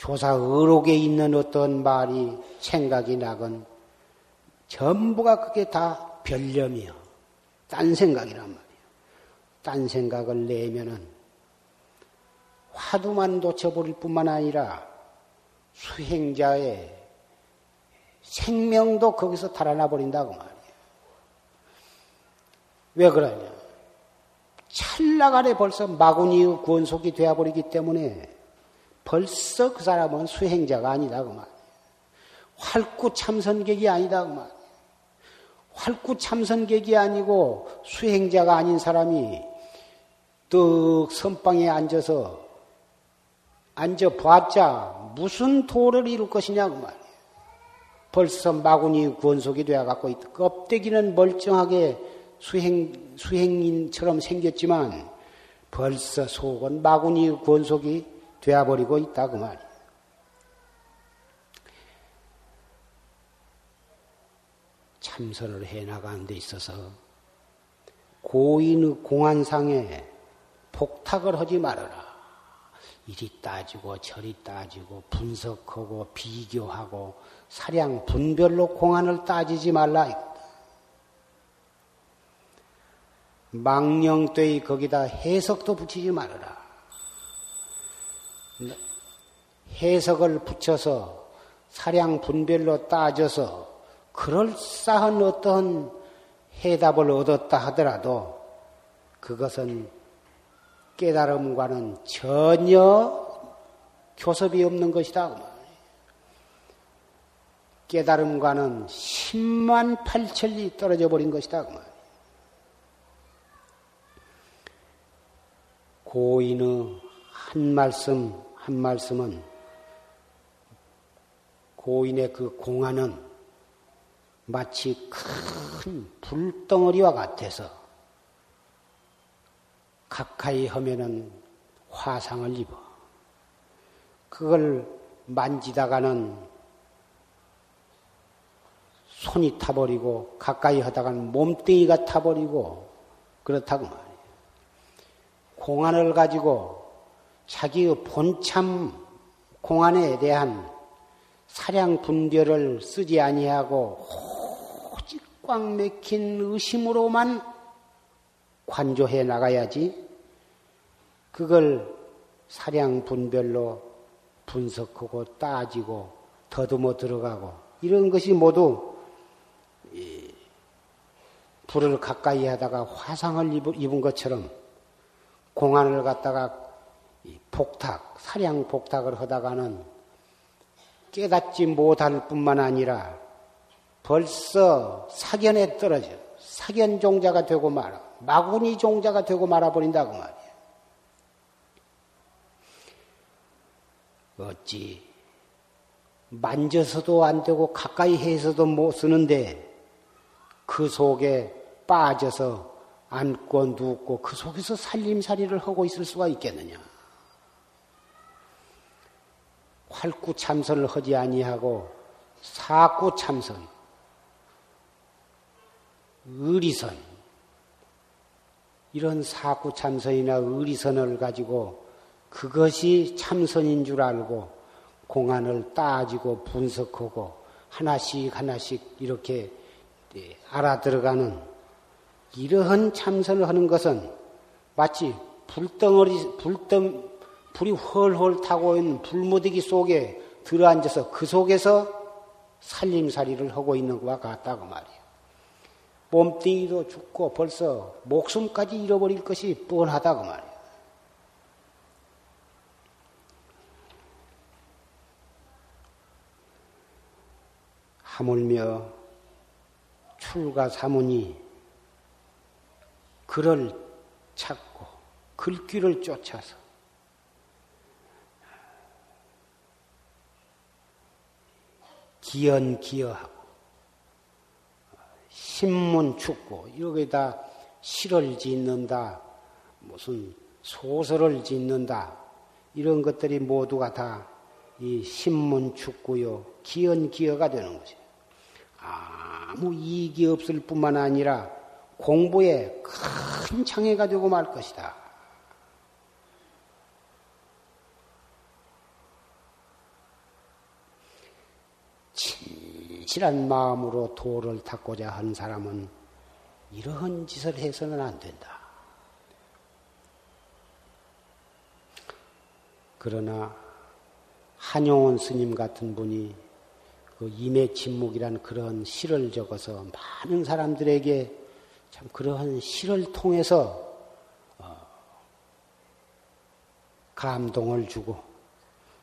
조사 의록에 있는 어떤 말이 생각이 나건 전부가 그게 다 별념이요. 딴 생각이란 말이에요. 딴 생각을 내면은 화두만 놓쳐버릴 뿐만 아니라 수행자의 생명도 거기서 달아나 버린다고 말이에요. 왜 그러냐? 찰나간에 벌써 마구니의 구원속이 되어버리기 때문에 벌써 그 사람은 수행자가 아니다 그 말이에요. 활구 참선객이 아니다 그 말이에요. 활구 참선객이 아니고 수행자가 아닌 사람이 떡 선방에 앉아서 앉아 봤자 무슨 도를 이룰 것이냐 그 말이에요. 벌써 마구니 구원속이 되어 갖고 있다. 껍데기는 멀쩡하게 수행 수행인처럼 생겼지만 벌써 속은 마구니 구원속이 되어버리고 있다 그 말이에요. 참선을 해나가는 데 있어서 고인의 공안상에 복탁을 하지 말아라. 이리 따지고 저리 따지고 분석하고 비교하고 사량 분별로 공안을 따지지 말라. 망령되이 거기다 해석도 붙이지 말아라. 해석을 붙여서 사량 분별로 따져서 그럴싸한 어떤 해답을 얻었다 하더라도 그것은 깨달음과는 전혀 교섭이 없는 것이다. 깨달음과는 10만 8천리 떨어져 버린 것이다. 고인의 한 말씀 한 말씀은 고인의 그 공안은 마치 큰 불덩어리와 같아서 가까이 하면은 화상을 입어. 그걸 만지다가는 손이 타버리고 가까이 하다가는 몸뚱이가 타버리고 그렇다고 말이에요. 공안을 가지고 자기의 본참 공안에 대한 사량 분별을 쓰지 아니하고 오직 꽉 맥힌 의심으로만 관조해 나가야지 그걸 사량 분별로 분석하고 따지고 더듬어 들어가고 이런 것이 모두 불을 가까이 하다가 화상을 입은 것처럼 공안을 갖다가 복탁, 사량 복탁을 하다가는 깨닫지 못할 뿐만 아니라 벌써 사견에 떨어져 사견 종자가 되고 말아 마구니 종자가 되고 말아버린다고 말이야. 어찌 만져서도 안 되고 가까이 해서도 못 쓰는데 그 속에 빠져서 앉고 눕고 그 속에서 살림살이를 하고 있을 수가 있겠느냐? 활구 참선을 하지 아니하고 사구 참선, 의리선. 이런 사구 참선이나 의리선을 가지고 그것이 참선인 줄 알고 공안을 따지고 분석하고 하나씩 하나씩 이렇게 예, 알아들어가는 이러한 참선을 하는 것은 마치 불덩어리 불덩 불이 헐헐 타고 있는 불무더기 속에 들어앉아서 그 속에서 살림살이를 하고 있는 것과 같다고 말이에요. 몸뚱이도 죽고 벌써 목숨까지 잃어버릴 것이 뻔하다고 말이에요. 하물며 출가 사문이 글을 찾고 글귀를 쫓아서 기연 기여하고 신문 축고 여기다 시를 짓는다 무슨 소설을 짓는다 이런 것들이 모두가 다 이 신문 축구요 기연 기여가 되는 거죠. 아무 이익이 없을 뿐만 아니라 공부에 큰 장애가 되고 말 것이다. 진실한 마음으로 도를 닦고자 한 사람은 이러한 짓을 해서는 안 된다. 그러나 한용원 스님 같은 분이 그 임의 침묵이란 그런 시를 적어서 많은 사람들에게 참 그러한 시를 통해서 어, 감동을 주고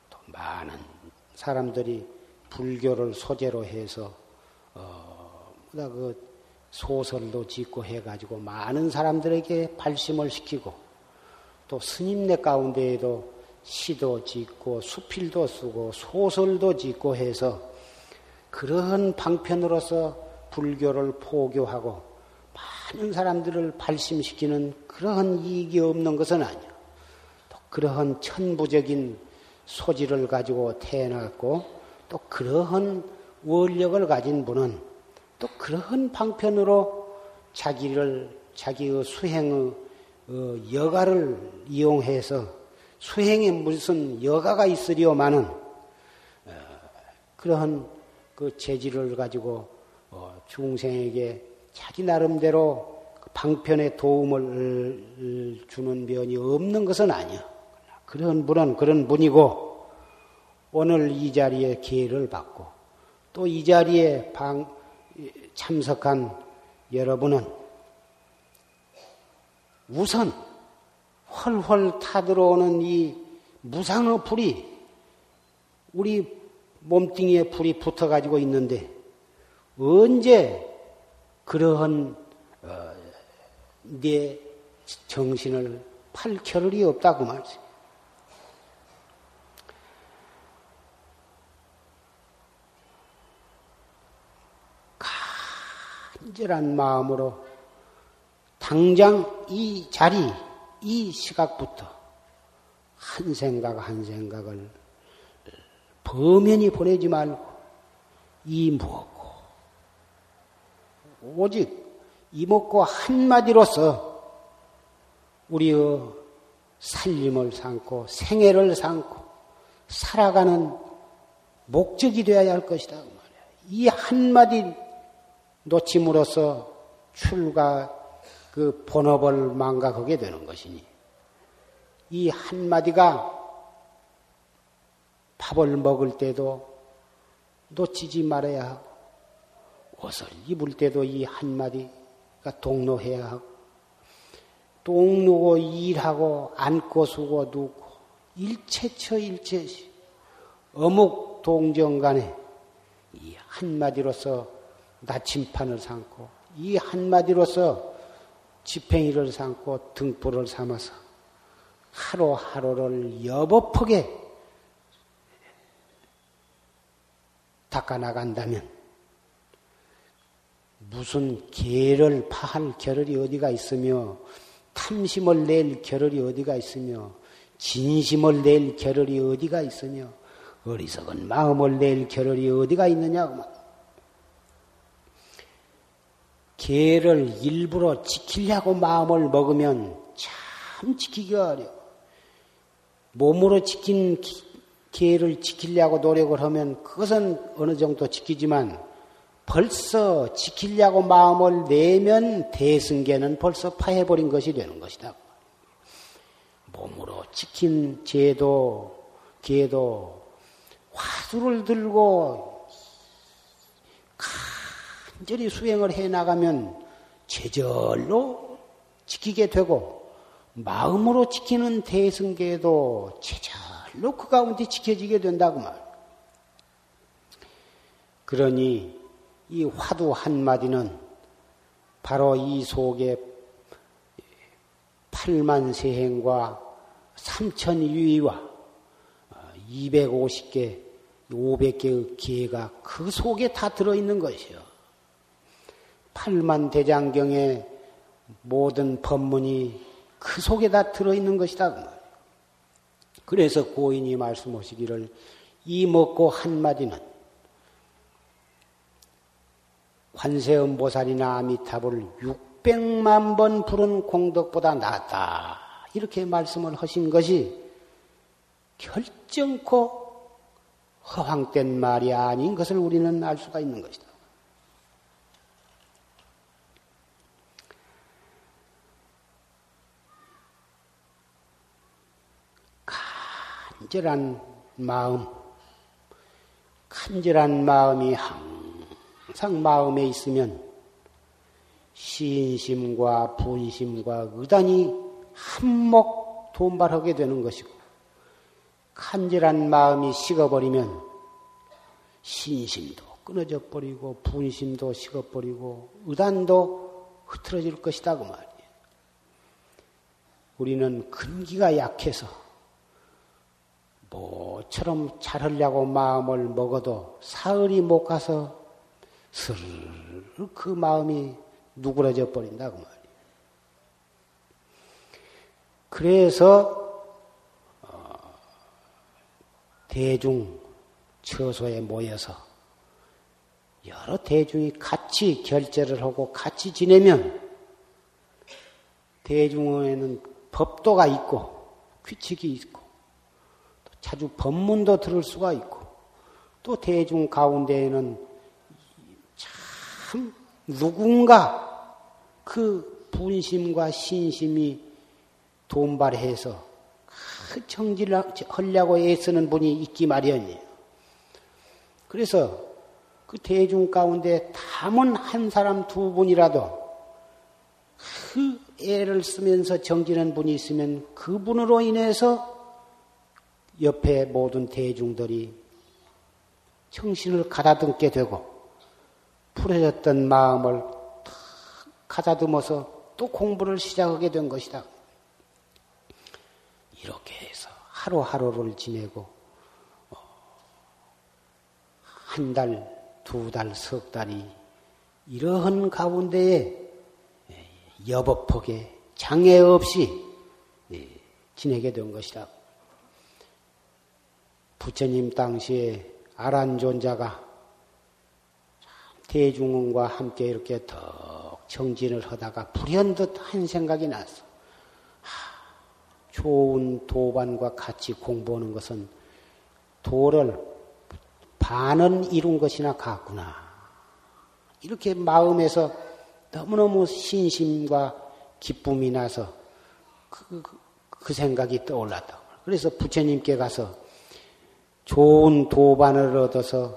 또 많은 사람들이 불교를 소재로 해서 어, 그 소설도 짓고 해가지고 많은 사람들에게 발심을 시키고 또 스님네 가운데에도 시도 짓고 수필도 쓰고 소설도 짓고 해서 그러한 방편으로서 불교를 포교하고 많은 사람들을 발심시키는 그러한 이익이 없는 것은 아니야. 또 그러한 천부적인 소질을 가지고 태어났고 또 그러한 원력을 가진 분은 또 그러한 방편으로 자기를 자기의 수행의 어, 여가를 이용해서 수행에 무슨 여가가 있으리오마는 어, 그러한 그 재질을 가지고 어, 중생에게 자기 나름대로 그 방편에 도움을 주는 면이 없는 것은 아니야. 그런 분은 그런 분이고 오늘 이 자리에 기회를 받고 또 이 자리에 방, 참석한 여러분은 우선 헐헐 타들어오는 이 무상의 불이 우리 몸뚱이에 불이 붙어가지고 있는데 언제 그러한 어, 내 정신을 팔 겨를이 없다고 말이지. 간절한 마음으로 당장 이 자리, 이 시각부터 한 생각 한 생각을 범연히 보내지 말고 이먹고 오직 이먹고 한마디로서 우리의 살림을 삼고 생애를 삼고 살아가는 목적이 되어야 할 것이다. 그이 한마디 놓침으로써 출가 그 본업을 망각하게 되는 것이니 이 한마디가 밥을 먹을 때도 놓치지 말아야 하고, 옷을 입을 때도 이 한마디가 동로해야 하고, 똥 누고 일하고 앉고 수고 누고 일체처 일체시 어묵 동정 간에 이 한마디로서 나침판을 삼고 이 한마디로서 지팽이를 삼고 등불을 삼아서 하루하루를 여법하게 닦아나간다면 무슨 개를 파할 겨를이 어디가 있으며 탐심을 낼 겨를이 어디가 있으며 진심을 낼 겨를이 어디가 있으며 어리석은 마음을 낼 겨를이 어디가 있느냐 개를 일부러 지키려고 마음을 먹으면 참 지키기가 어려워. 몸으로 지킨 개를 지키려고 노력을 하면 그것은 어느 정도 지키지만 벌써 지키려고 마음을 내면 대승계는 벌써 파해버린 것이 되는 것이다. 몸으로 지킨 죄도, 개도 화두를 들고 간절히 수행을 해 나가면 제절로 지키게 되고 마음으로 지키는 대승계도 제절로 그 가운데 지켜지게 된다고 말. 그러니 이 화두 한 마디는 바로 이 속에 8만 세행과 3천 유의와 250개, 500개의 기회가 그 속에 다 들어있는 것이요. 8만 대장경의 모든 법문이 그 속에 다 들어있는 것이다. 그 그래서 고인이 말씀하시기를 이 먹고 한마디는 관세음 보살이나 아미타불 600만 번 부른 공덕보다 낫다. 이렇게 말씀을 하신 것이 결정코 허황된 말이 아닌 것을 우리는 알 수가 있는 것이다. 간절한 마음, 간절한 마음이 항 항상 마음에 있으면 신심과 분심과 의단이 한몫 돈발하게 되는 것이고 간절한 마음이 식어버리면 신심도 끊어져 버리고 분심도 식어버리고 의단도 흐트러질 것이다 그 말이에요. 우리는 근기가 약해서 뭐처럼 잘하려고 마음을 먹어도 사흘이 못 가서 슬그 마음이 누그러져 버린다고 그 말이에요. 그래서 어, 대중 처소에 모여서 여러 대중이 같이 결제를 하고 같이 지내면 대중에는 법도가 있고 규칙이 있고 자주 법문도 들을 수가 있고 또 대중 가운데에는 참 누군가 그 분심과 신심이 돈발해서 그 정지를 하려고 애쓰는 분이 있기 마련이에요. 그래서 그 대중 가운데 담은 한 사람 두 분이라도 그 애를 쓰면서 정지는 분이 있으면 그분으로 인해서 옆에 모든 대중들이 정신을 가다듬게 되고 풀어졌던 마음을 탁 가다듬어서 또 공부를 시작하게 된 것이다. 이렇게 해서 하루하루를 지내고 어, 한 달, 두 달, 석 달이 이러한 가운데에 여법하게 장애 없이 예, 지내게 된 것이다. 부처님 당시에 아란존자가 대중원과 함께 이렇게 더 정진을 하다가 불현듯 한 생각이 났어. 하, 좋은 도반과 같이 공부하는 것은 도를 반은 이룬 것이나 같구나. 이렇게 마음에서 너무너무 신심과 기쁨이 나서 그, 그, 그 생각이 떠올랐다. 그래서 부처님께 가서 좋은 도반을 얻어서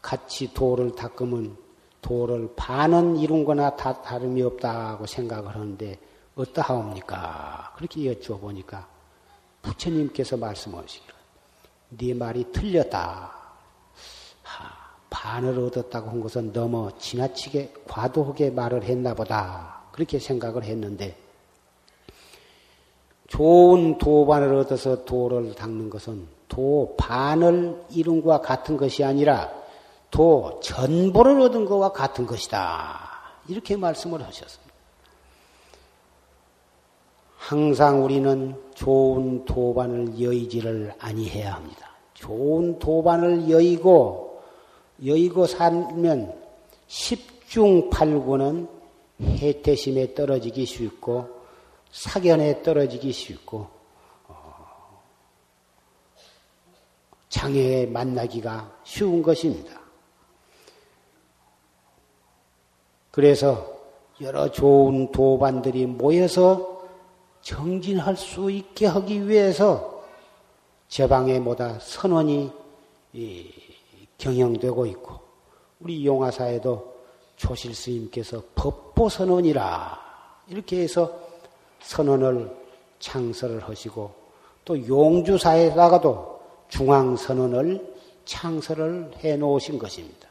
같이 도를 닦으면 도를 반은 이룬 거나 다 다름이 없다고 생각을 하는데 어떠하옵니까? 그렇게 여쭤보니까 부처님께서 말씀하시기를 네 말이 틀렸다. 하, 반을 얻었다고 한 것은 너무 지나치게 과도하게 말을 했나 보다. 그렇게 생각을 했는데 좋은 도반을 얻어서 도를 닦는 것은 도 반을 이룬 것과 같은 것이 아니라 도 전부를 얻은 것과 같은 것이다. 이렇게 말씀을 하셨습니다. 항상 우리는 좋은 도반을 여의지를 아니해야 합니다. 좋은 도반을 여의고 여의고 살면 십중팔구는 해태심에 떨어지기 쉽고 사견에 떨어지기 쉽고 장애에 만나기가 쉬운 것입니다. 그래서 여러 좋은 도반들이 모여서 정진할 수 있게 하기 위해서 제방에 모다 선언이 경영되고 있고 우리 용화사에도 조실 스님께서 법보 선언이라 이렇게 해서 선언을 창설을 하시고 또 용주사에다가도 중앙 선언을 창설을 해 놓으신 것입니다.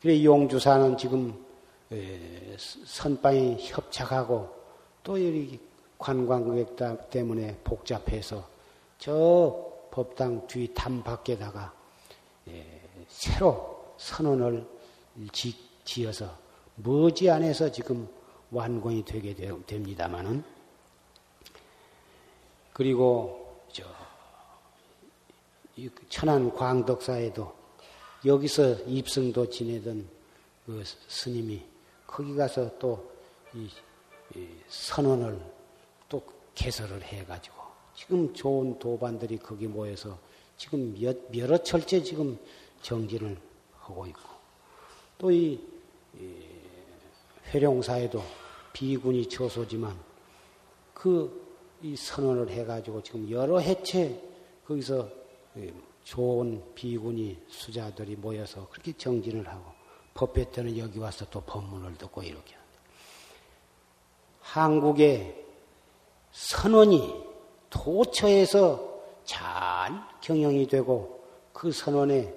그래 용주사는 지금 선방에 협착하고 또 여기 관광객 때문에 복잡해서 저 법당 뒤 담 밖에다가 예, 새로 선언을 지, 지어서 머지 안에서 지금 완공이 되게 됩니다마는 그리고 저 천안 광덕사에도 여기서 입승도 지내던 그 스님이 거기 가서 또 이 선언을 또 개설을 해가지고 지금 좋은 도반들이 거기 모여서 지금 몇, 여러 철째 지금 정진을 하고 있고 또 이 회룡사에도 비군이 처소지만 그 이 선언을 해가지고 지금 여러 해체 거기서 좋은 비군이 수자들이 모여서 그렇게 정진을 하고 법회 때는 여기 와서 또 법문을 듣고 이렇게 한국의 선원이 도처에서 잘 경영이 되고 그 선원에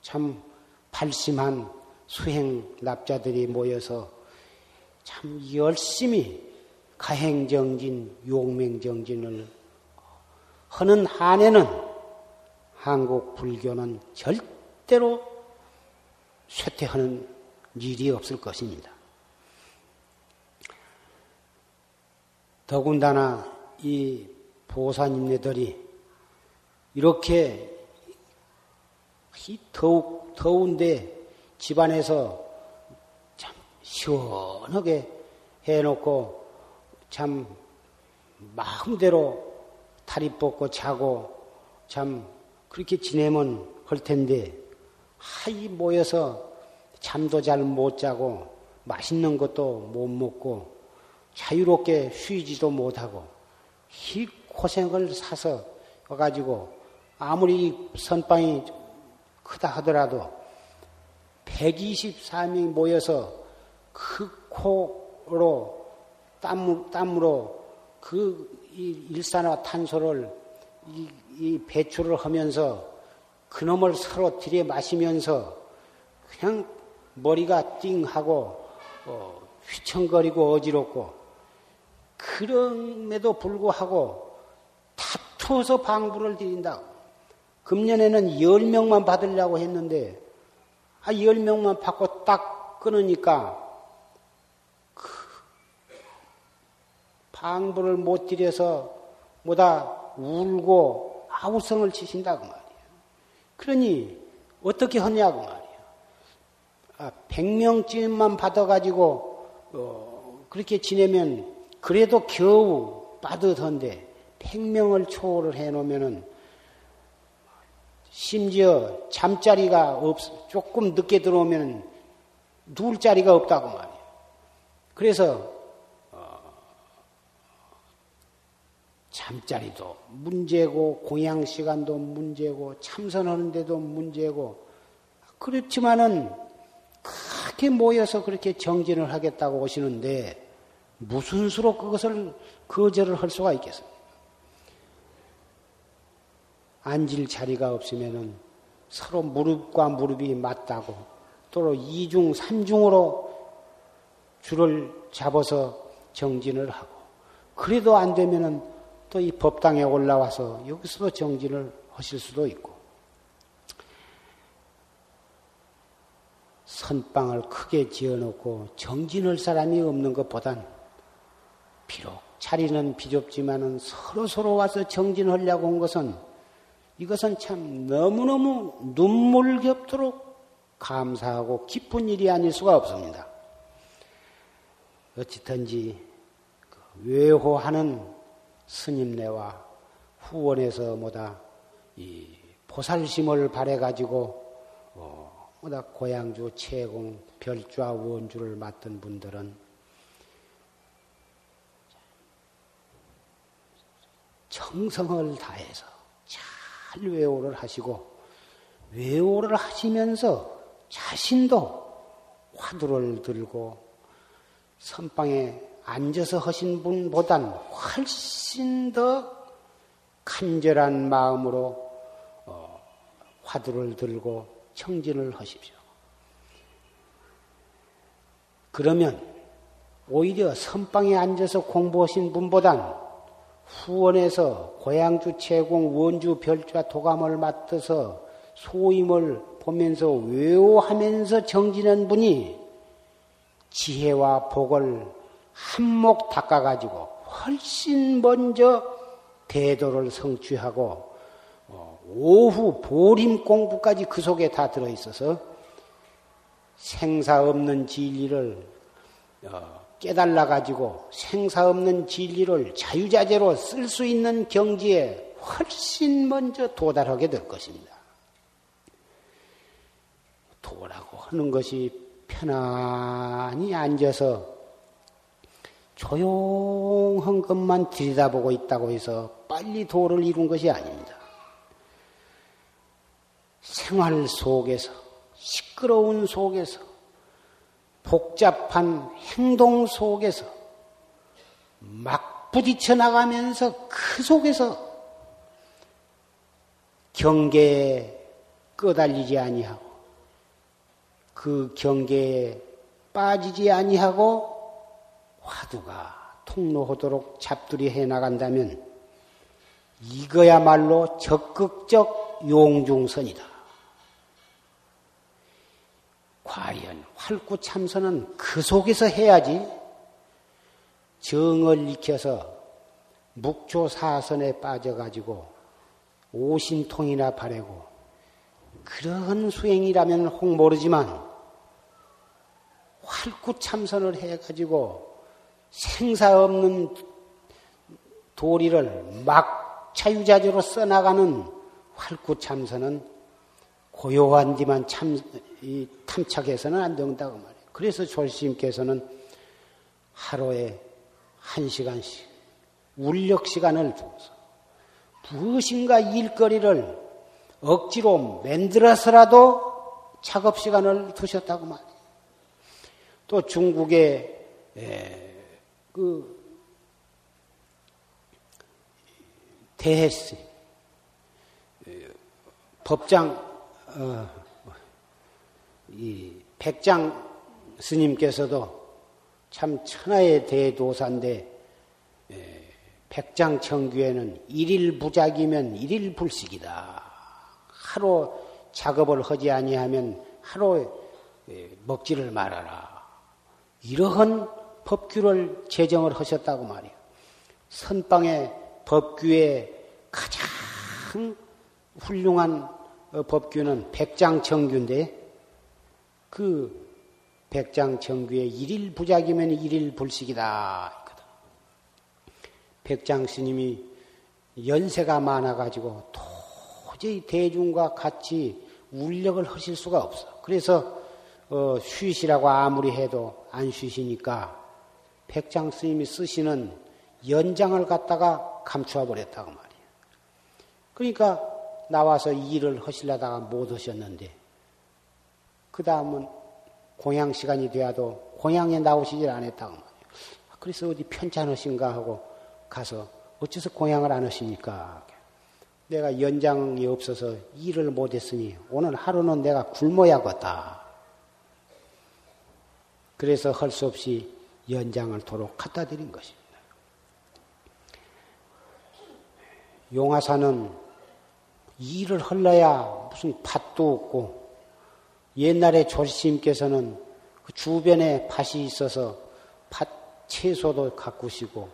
참 발심한 수행 납자들이 모여서 참 열심히 가행정진, 용맹정진을 하는 한에는 한국 불교는 절대로 쇠퇴하는 일이 없을 것입니다. 더군다나 이 보사님네들이 이렇게 더욱 더운데 집안에서 참 시원하게 해놓고 참 마음대로 다리 뻗고 자고 참 그렇게 지내면 할 텐데 하이 모여서 잠도 잘 못 자고 맛있는 것도 못 먹고 자유롭게 쉬지도 못하고 이 고생을 사서 와가지고 아무리 선방이 크다 하더라도 124명이 모여서 그 코로 땀, 땀으로 그 일산화탄소를 이, 이 배출을 하면서 그놈을 서로 들여 마시면서 그냥 머리가 띵하고 어, 휘청거리고 어지럽고 그럼에도 불구하고 다투어서 방부를 드린다. 금년에는 10명만 받으려고 했는데, 아, 10명만 받고 딱 끊으니까, 그 방부를 못 드려서 뭐다 울고 아우성을 치신다고 말이에요. 그러니 어떻게 하냐고 말이에요. 아, 100명쯤만 받아가지고, 어, 그렇게 지내면 그래도 겨우 빠듯한데 백명을 초월을 해놓으면은 심지어 잠자리가 없, 조금 늦게 들어오면 누울 자리가 없다고 말이에요. 그래서 어, 잠자리도 문제고 공양 시간도 문제고 참선하는데도 문제고 그렇지만은 그렇게 모여서 그렇게 정진을 하겠다고 오시는데 무슨 수로 그것을 거절을 할 수가 있겠습니까? 앉을 자리가 없으면은 서로 무릎과 무릎이 맞다고 또 이중 삼중으로 줄을 잡아서 정진을 하고 그래도 안 되면은 또 이 법당에 올라와서 여기서도 정진을 하실 수도 있고 선방을 크게 지어놓고 정진할 사람이 없는 것보단 비록 자리는 비좁지만은 서로 서로 와서 정진하려고 한 것은 이것은 참 너무너무 눈물 겹도록 감사하고 기쁜 일이 아닐 수가 없습니다. 어찌든지 그 외호하는 스님네와 후원에서 뭐다 이 보살심을 발해 가지고 어 뭐다 고향주 채공 별좌 원주를 맡은 분들은 정성을 다해서 잘 외호를 하시고 외호를 하시면서 자신도 화두를 들고 선방에 앉아서 하신 분보단 훨씬 더 간절한 마음으로 어, 화두를 들고 청진을 하십시오. 그러면 오히려 선방에 앉아서 공부하신 분보단 후원에서 고향주 채공 원주 별좌 도감을 맡아서 소임을 보면서 외워하면서 정진한 분이 지혜와 복을 한몫 닦아가지고 훨씬 먼저 대도를 성취하고 어, 오후 보림 공부까지 그 속에 다 들어있어서 생사 없는 진리를 어, 깨달아 가지고 생사 없는 진리를 자유자재로 쓸 수 있는 경지에 훨씬 먼저 도달하게 될 것입니다. 도라고 하는 것이 편안히 앉아서 조용한 것만 들여다보고 있다고 해서 빨리 도를 이룬 것이 아닙니다. 생활 속에서, 시끄러운 속에서, 복잡한 행동 속에서 막 부딪혀 나가면서 그 속에서 경계에 끄달리지 아니하고 그 경계에 빠지지 아니하고 화두가 통로하도록 잡들이 해 나간다면 이거야말로 적극적 용중선이다. 과연 활구 참선은 그 속에서 해야지 정을 익혀서 묵조 사선에 빠져가지고 오신통이나 바래고 그런 수행이라면 혹 모르지만 활구 참선을 해가지고 생사 없는 도리를 막 자유자재로 써나가는 활구 참선은 고요한 뒤만 참, 이, 탐착해서는 안 된다고 말이에요. 그래서 조심께서는 하루에 한 시간씩 울력 시간을 두어서 무엇인가 일거리를 억지로 만들어서라도 작업 시간을 두셨다고 말이에요. 또 중국의 에, 그 대해스 법장 어, 이 백장 스님께서도 참 천하의 대도사인데 백장 청규에는 일일 부작이면 일일 불식이다. 하루 작업을 하지 아니하면 하루 먹지를 말아라. 이러한 법규를 제정을 하셨다고 말이에요. 선방의 법규의 가장 훌륭한 어, 법규는 백장정규인데 그 백장정규의 일일 부작이면 일일 불식이다. 백장 스님이 연세가 많아가지고 도저히 대중과 같이 울력을 하실 수가 없어. 그래서 어, 쉬시라고 아무리 해도 안 쉬시니까 백장 스님이 쓰시는 연장을 갖다가 감추어 버렸다고 말이에요. 그러니까 나와서 일을 하시려다가 못 하셨는데 그 다음은 공양 시간이 되어도 공양에 나오시질 않았다고 말이에요. 그래서 어디 편찮으신가 하고 가서 어째서 공양을 안 하십니까? 내가 연장이 없어서 일을 못했으니 오늘 하루는 내가 굶어야겠다. 그래서 할 수 없이 연장을 도로 갖다 드린 것입니다. 용화사는 일을 흘러야 무슨 밭도 없고 옛날에 조시님께서는 그 주변에 밭이 있어서 밭 채소도 가꾸시고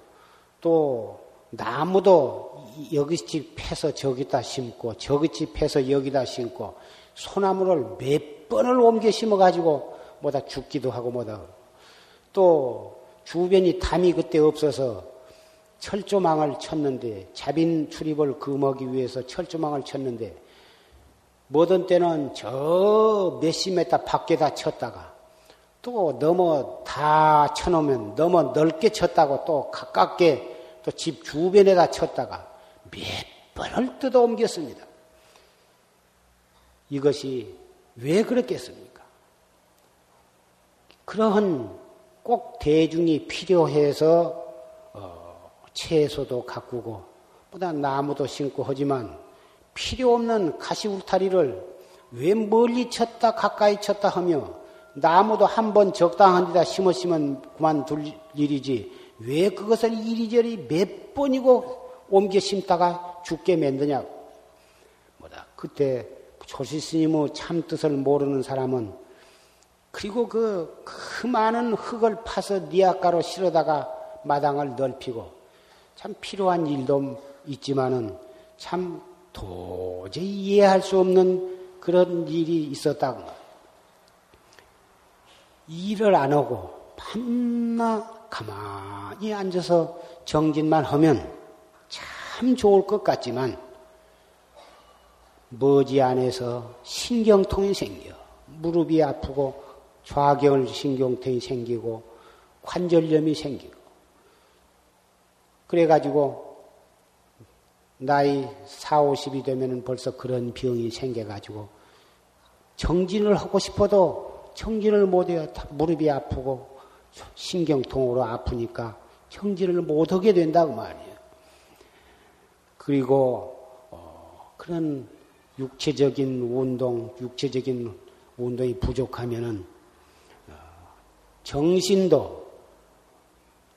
또 나무도 여기집 패서 저기다 심고 저기집 패서 여기다 심고 소나무를 몇 번을 옮겨 심어가지고 뭐다 죽기도 하고 뭐다 또 주변이 담이 그때 없어서 철조망을 쳤는데 자빈 출입을 금하기 위해서 철조망을 쳤는데 뭐든 때는 저 몇십 메타 밖에다 쳤다가 또 너무 다 쳐놓으면 너무 넓게 쳤다고 또 가깝게 또 집 주변에다 쳤다가 몇 번을 뜯어 옮겼습니다. 이것이 왜 그렇겠습니까? 그러한 꼭 대중이 필요해서 어, 채소도 가꾸고 보다 나무도 심고 하지만 필요 없는 가시 울타리를 왜 멀리 쳤다 가까이 쳤다 하며 나무도 한 번 적당한 데다 심었으면 그만둘 일이지 왜 그것을 이리저리 몇 번이고 옮겨 심다가 죽게 만드냐? 뭐다 그때 조시 스님의 참 뜻을 모르는 사람은 그리고 그, 그 많은 흙을 파서 니아가로 실어다가 마당을 넓히고 참 필요한 일도 있지만은 참 도저히 이해할 수 없는 그런 일이 있었다고. 일을 안 하고 밤낮 가만히 앉아서 정진만 하면 참 좋을 것 같지만 머지 안에서 신경통이 생겨 무릎이 아프고 좌경을 신경통이 생기고 관절염이 생기고 그래가지고 나이 4, 50이 되면 벌써 그런 병이 생겨가지고 정진을 하고 싶어도 정진을 못해요. 무릎이 아프고 신경통으로 아프니까 정진을 못하게 된다고 말이에요. 그리고 어, 그런 육체적인 운동, 육체적인 운동이 부족하면은 정신도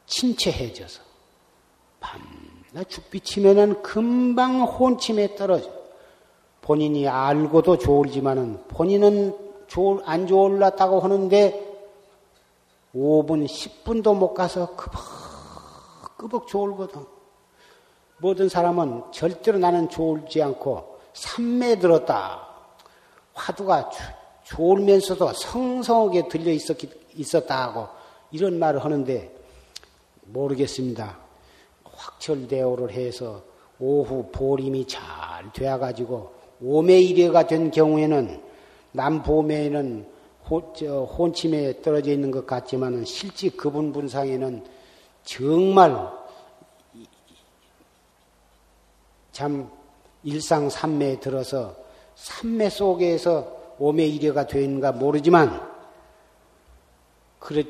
침체해져서 밤낮 죽비치면은 금방 혼침에 떨어져. 본인이 알고도 좋을지만은 본인은 좋을, 안 좋을랐다고 하는데 5분, 10분도 못 가서 끄벅끄벅 좋을거든. 모든 사람은 절대로 나는 좋을지 않고 산매에 들었다. 화두가 좋으면서도 성성하게 들려 있었기 있었다 하고 이런 말을 하는데 모르겠습니다. 확철대오를 해서 오후 보림이 잘 되어가지고 오매일회가 된 경우에는 남보매에는 혼, 침에 떨어져 있는 것 같지만 실제 그분 분상에는 정말 참 일상 삼매에 들어서 삼매 속에서 오매일회가 되는가 모르지만 그렇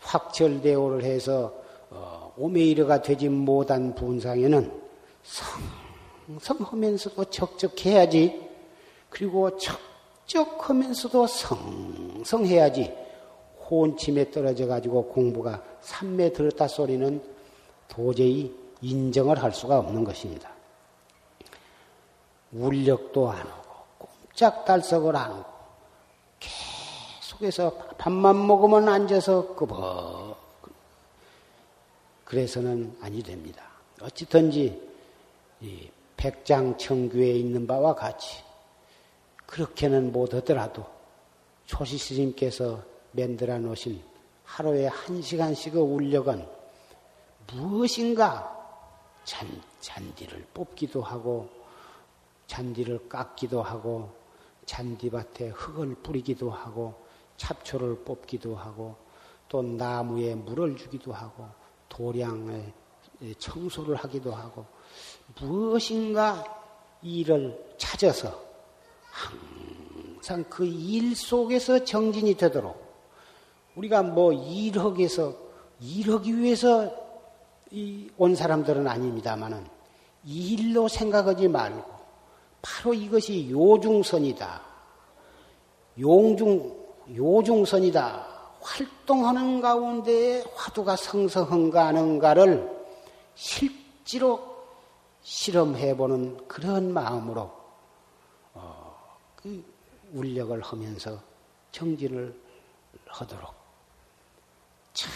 확철대오를 해서 어, 오메이르가 되지 못한 분상에는 성성하면서도 적적해야지 그리고 적적하면서도 성성해야지 혼침에 떨어져 가지고 공부가 삼매 들었다 소리는 도저히 인정을 할 수가 없는 것입니다. 울력도 안 하고 꼼짝달석을 안 하고 속에서 밥만 먹으면 앉아서 끄벅. 그래서는 아니 됩니다. 어찌든지 백장청규에 있는 바와 같이 그렇게는 못하더라도 초시 스님께서 만들어 놓으신 하루에 한 시간씩의 울력은 무엇인가 잔, 잔디를 뽑기도 하고 잔디를 깎기도 하고 잔디밭에 흙을 뿌리기도 하고 잡초를 뽑기도 하고 또 나무에 물을 주기도 하고 도량에 청소를 하기도 하고 무엇인가 일을 찾아서 항상 그 일 속에서 정진이 되도록 우리가 뭐 일하기에서 일하기 위해서 온 사람들은 아닙니다만은 일로 생각하지 말고 바로 이것이 요중선이다. 용중 요중선이다. 활동하는 가운데 화두가 성성한가 하는가를 실제로 실험해보는 그런 마음으로 어, 그 울력을 하면서 정진을 하도록 참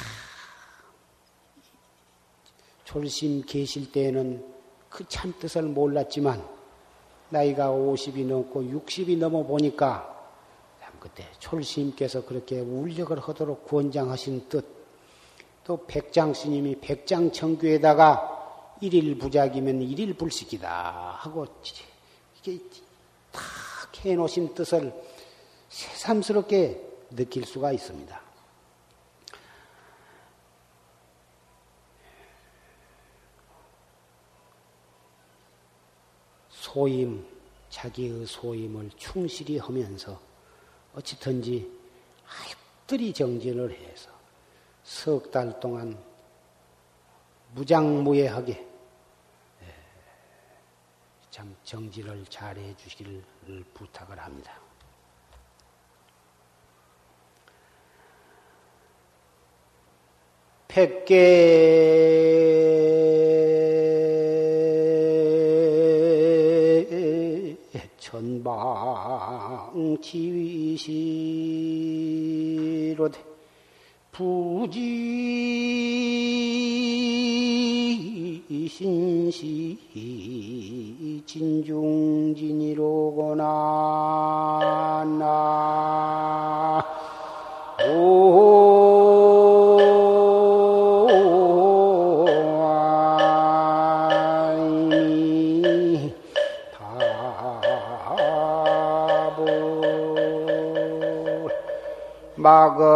졸심 계실 때에는 그 참뜻을 몰랐지만 나이가 50이 넘고 60이 넘어 보니까 그때 졸심께서 그렇게 울력을 하도록 권장하신 뜻, 또 백장 스님이 백장 청규에다가 일일 부작이면 일일 불식이다 하고 이게 탁 해놓으신 뜻을 새삼스럽게 느낄 수가 있습니다. 소임, 자기의 소임을 충실히 하면서 어찌든지 아육들이 정진을 해서 석 달 동안 무장무예하게 예, 참 정진을 잘해 주시기를 부탁을 합니다. 백개 방 지위시로되 부지 신시 진중진이로거나 나 막어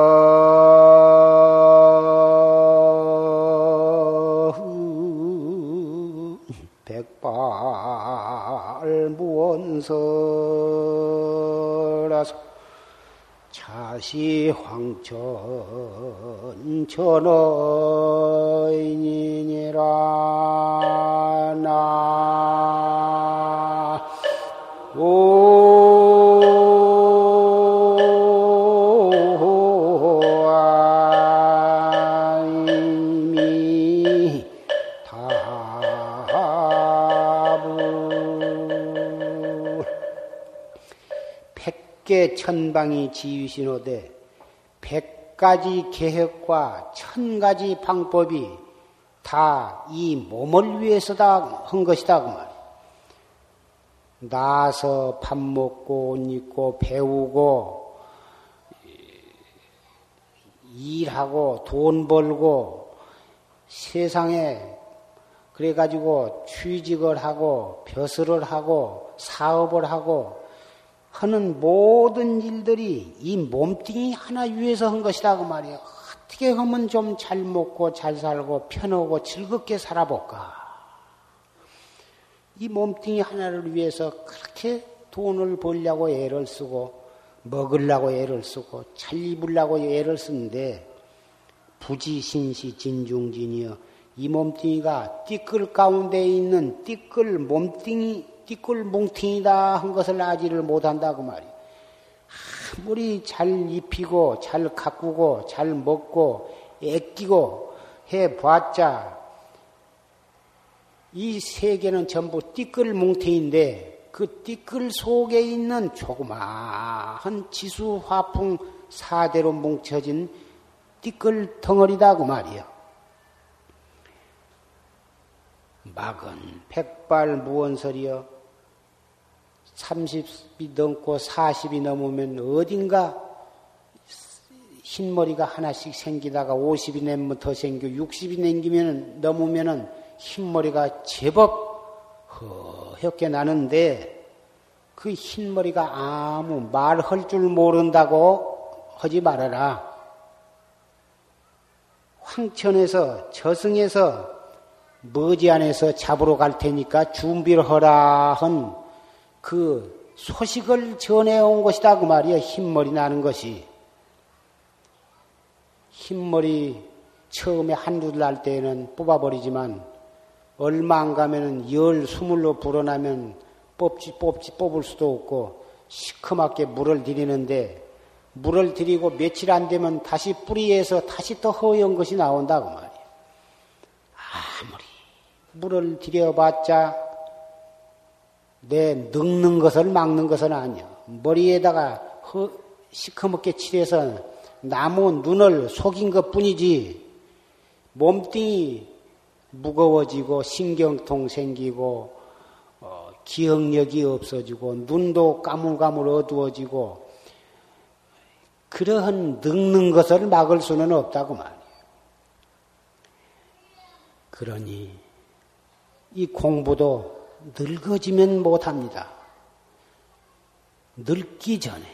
백발 무원서라서 자시 황천 전어인이니라 나 천방이 지휘신호되 백 가지 계획과 천 가지 방법이 다 이 몸을 위해서다 한 것이다 그 말. 나서 밥 먹고 옷 입고 배우고 일하고 돈 벌고 세상에 그래가지고 취직을 하고 벼슬을 하고 사업을 하고 하는 모든 일들이 이 몸뚱이 하나 위해서 한 것이다 그 말이에요. 어떻게 하면 좀 잘 먹고 잘 살고 편하고 즐겁게 살아볼까? 이 몸뚱이 하나를 위해서 그렇게 돈을 벌려고 애를 쓰고 먹으려고 애를 쓰고 잘 입으려고 애를 쓰는데 부지신시 진중진이여 이 몸뚱이가 띠끌 가운데 있는 띠끌 몸뚱이 띠꿀 뭉팅이다 한 것을 아지를 못한다고 말이. 아무리 잘 입히고 잘 가꾸고 잘 먹고 애끼고 해봤자 이 세계는 전부 띠끌 뭉팅인데 그 띠끌 속에 있는 조그마한 지수 화풍 사대로 뭉쳐진 띠끌 덩어리다 그 말이요. 막은 백발 무언설이여 30이 넘고 40이 넘으면 어딘가 흰머리가 하나씩 생기다가 50이 내면 더 생겨 60이 넘기면 넘으면은 흰머리가 제법 허옇게 나는데 그 흰머리가 아무 말할 줄 모른다고 하지 말아라. 황천에서 저승에서 머지안에서 잡으러 갈 테니까 준비를 하라 한 그 소식을 전해온 것이다. 그 말이야. 흰머리 나는 것이. 흰머리 처음에 한두 날 때에는 뽑아버리지만 얼마 안 가면은 열 스물로 불어나면 뽑지 뽑지 뽑을 수도 없고 시커멓게 물을 들이는데 물을 들이고 며칠 안 되면 다시 뿌리에서 다시 또 허연 것이 나온다고 말이야. 아무리 물을 들여봤자 내 늙는 것을 막는 것은 아니야. 머리에다가 허, 시커멓게 칠해서 나무 눈을 속인 것 뿐이지 몸뚱이 무거워지고 신경통 생기고 어, 기억력이 없어지고 눈도 까물까물 어두워지고 그러한 늙는 것을 막을 수는 없다고 말이에요. 그러니 이 공부도 늙어지면 못합니다. 늙기 전에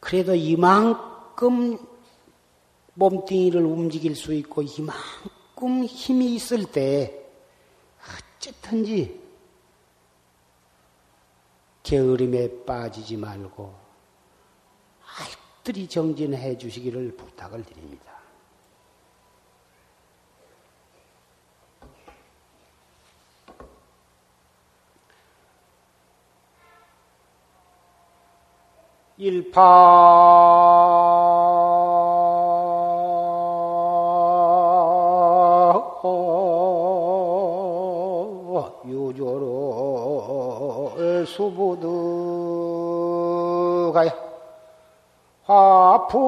그래도 이만큼 몸뚱이를 움직일 수 있고 이만큼 힘이 있을 때 어쨌든지 게으름에 빠지지 말고 알뜰히 정진해 주시기를 부탁을 드립니다. 일파. 유조로 수부득가야 화풍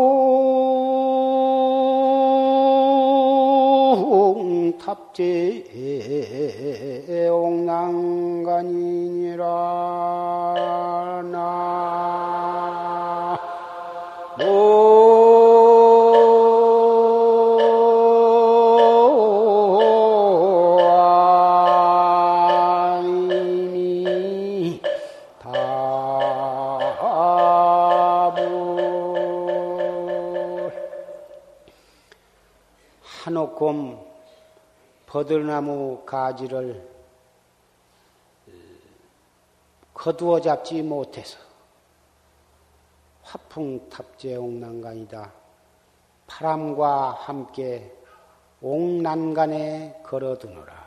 탑재 옥난간이니 버들나무 가지를 거두어 잡지 못해서 화풍 탑재 옥난간이다. 바람과 함께 옥난간에 걸어두노라.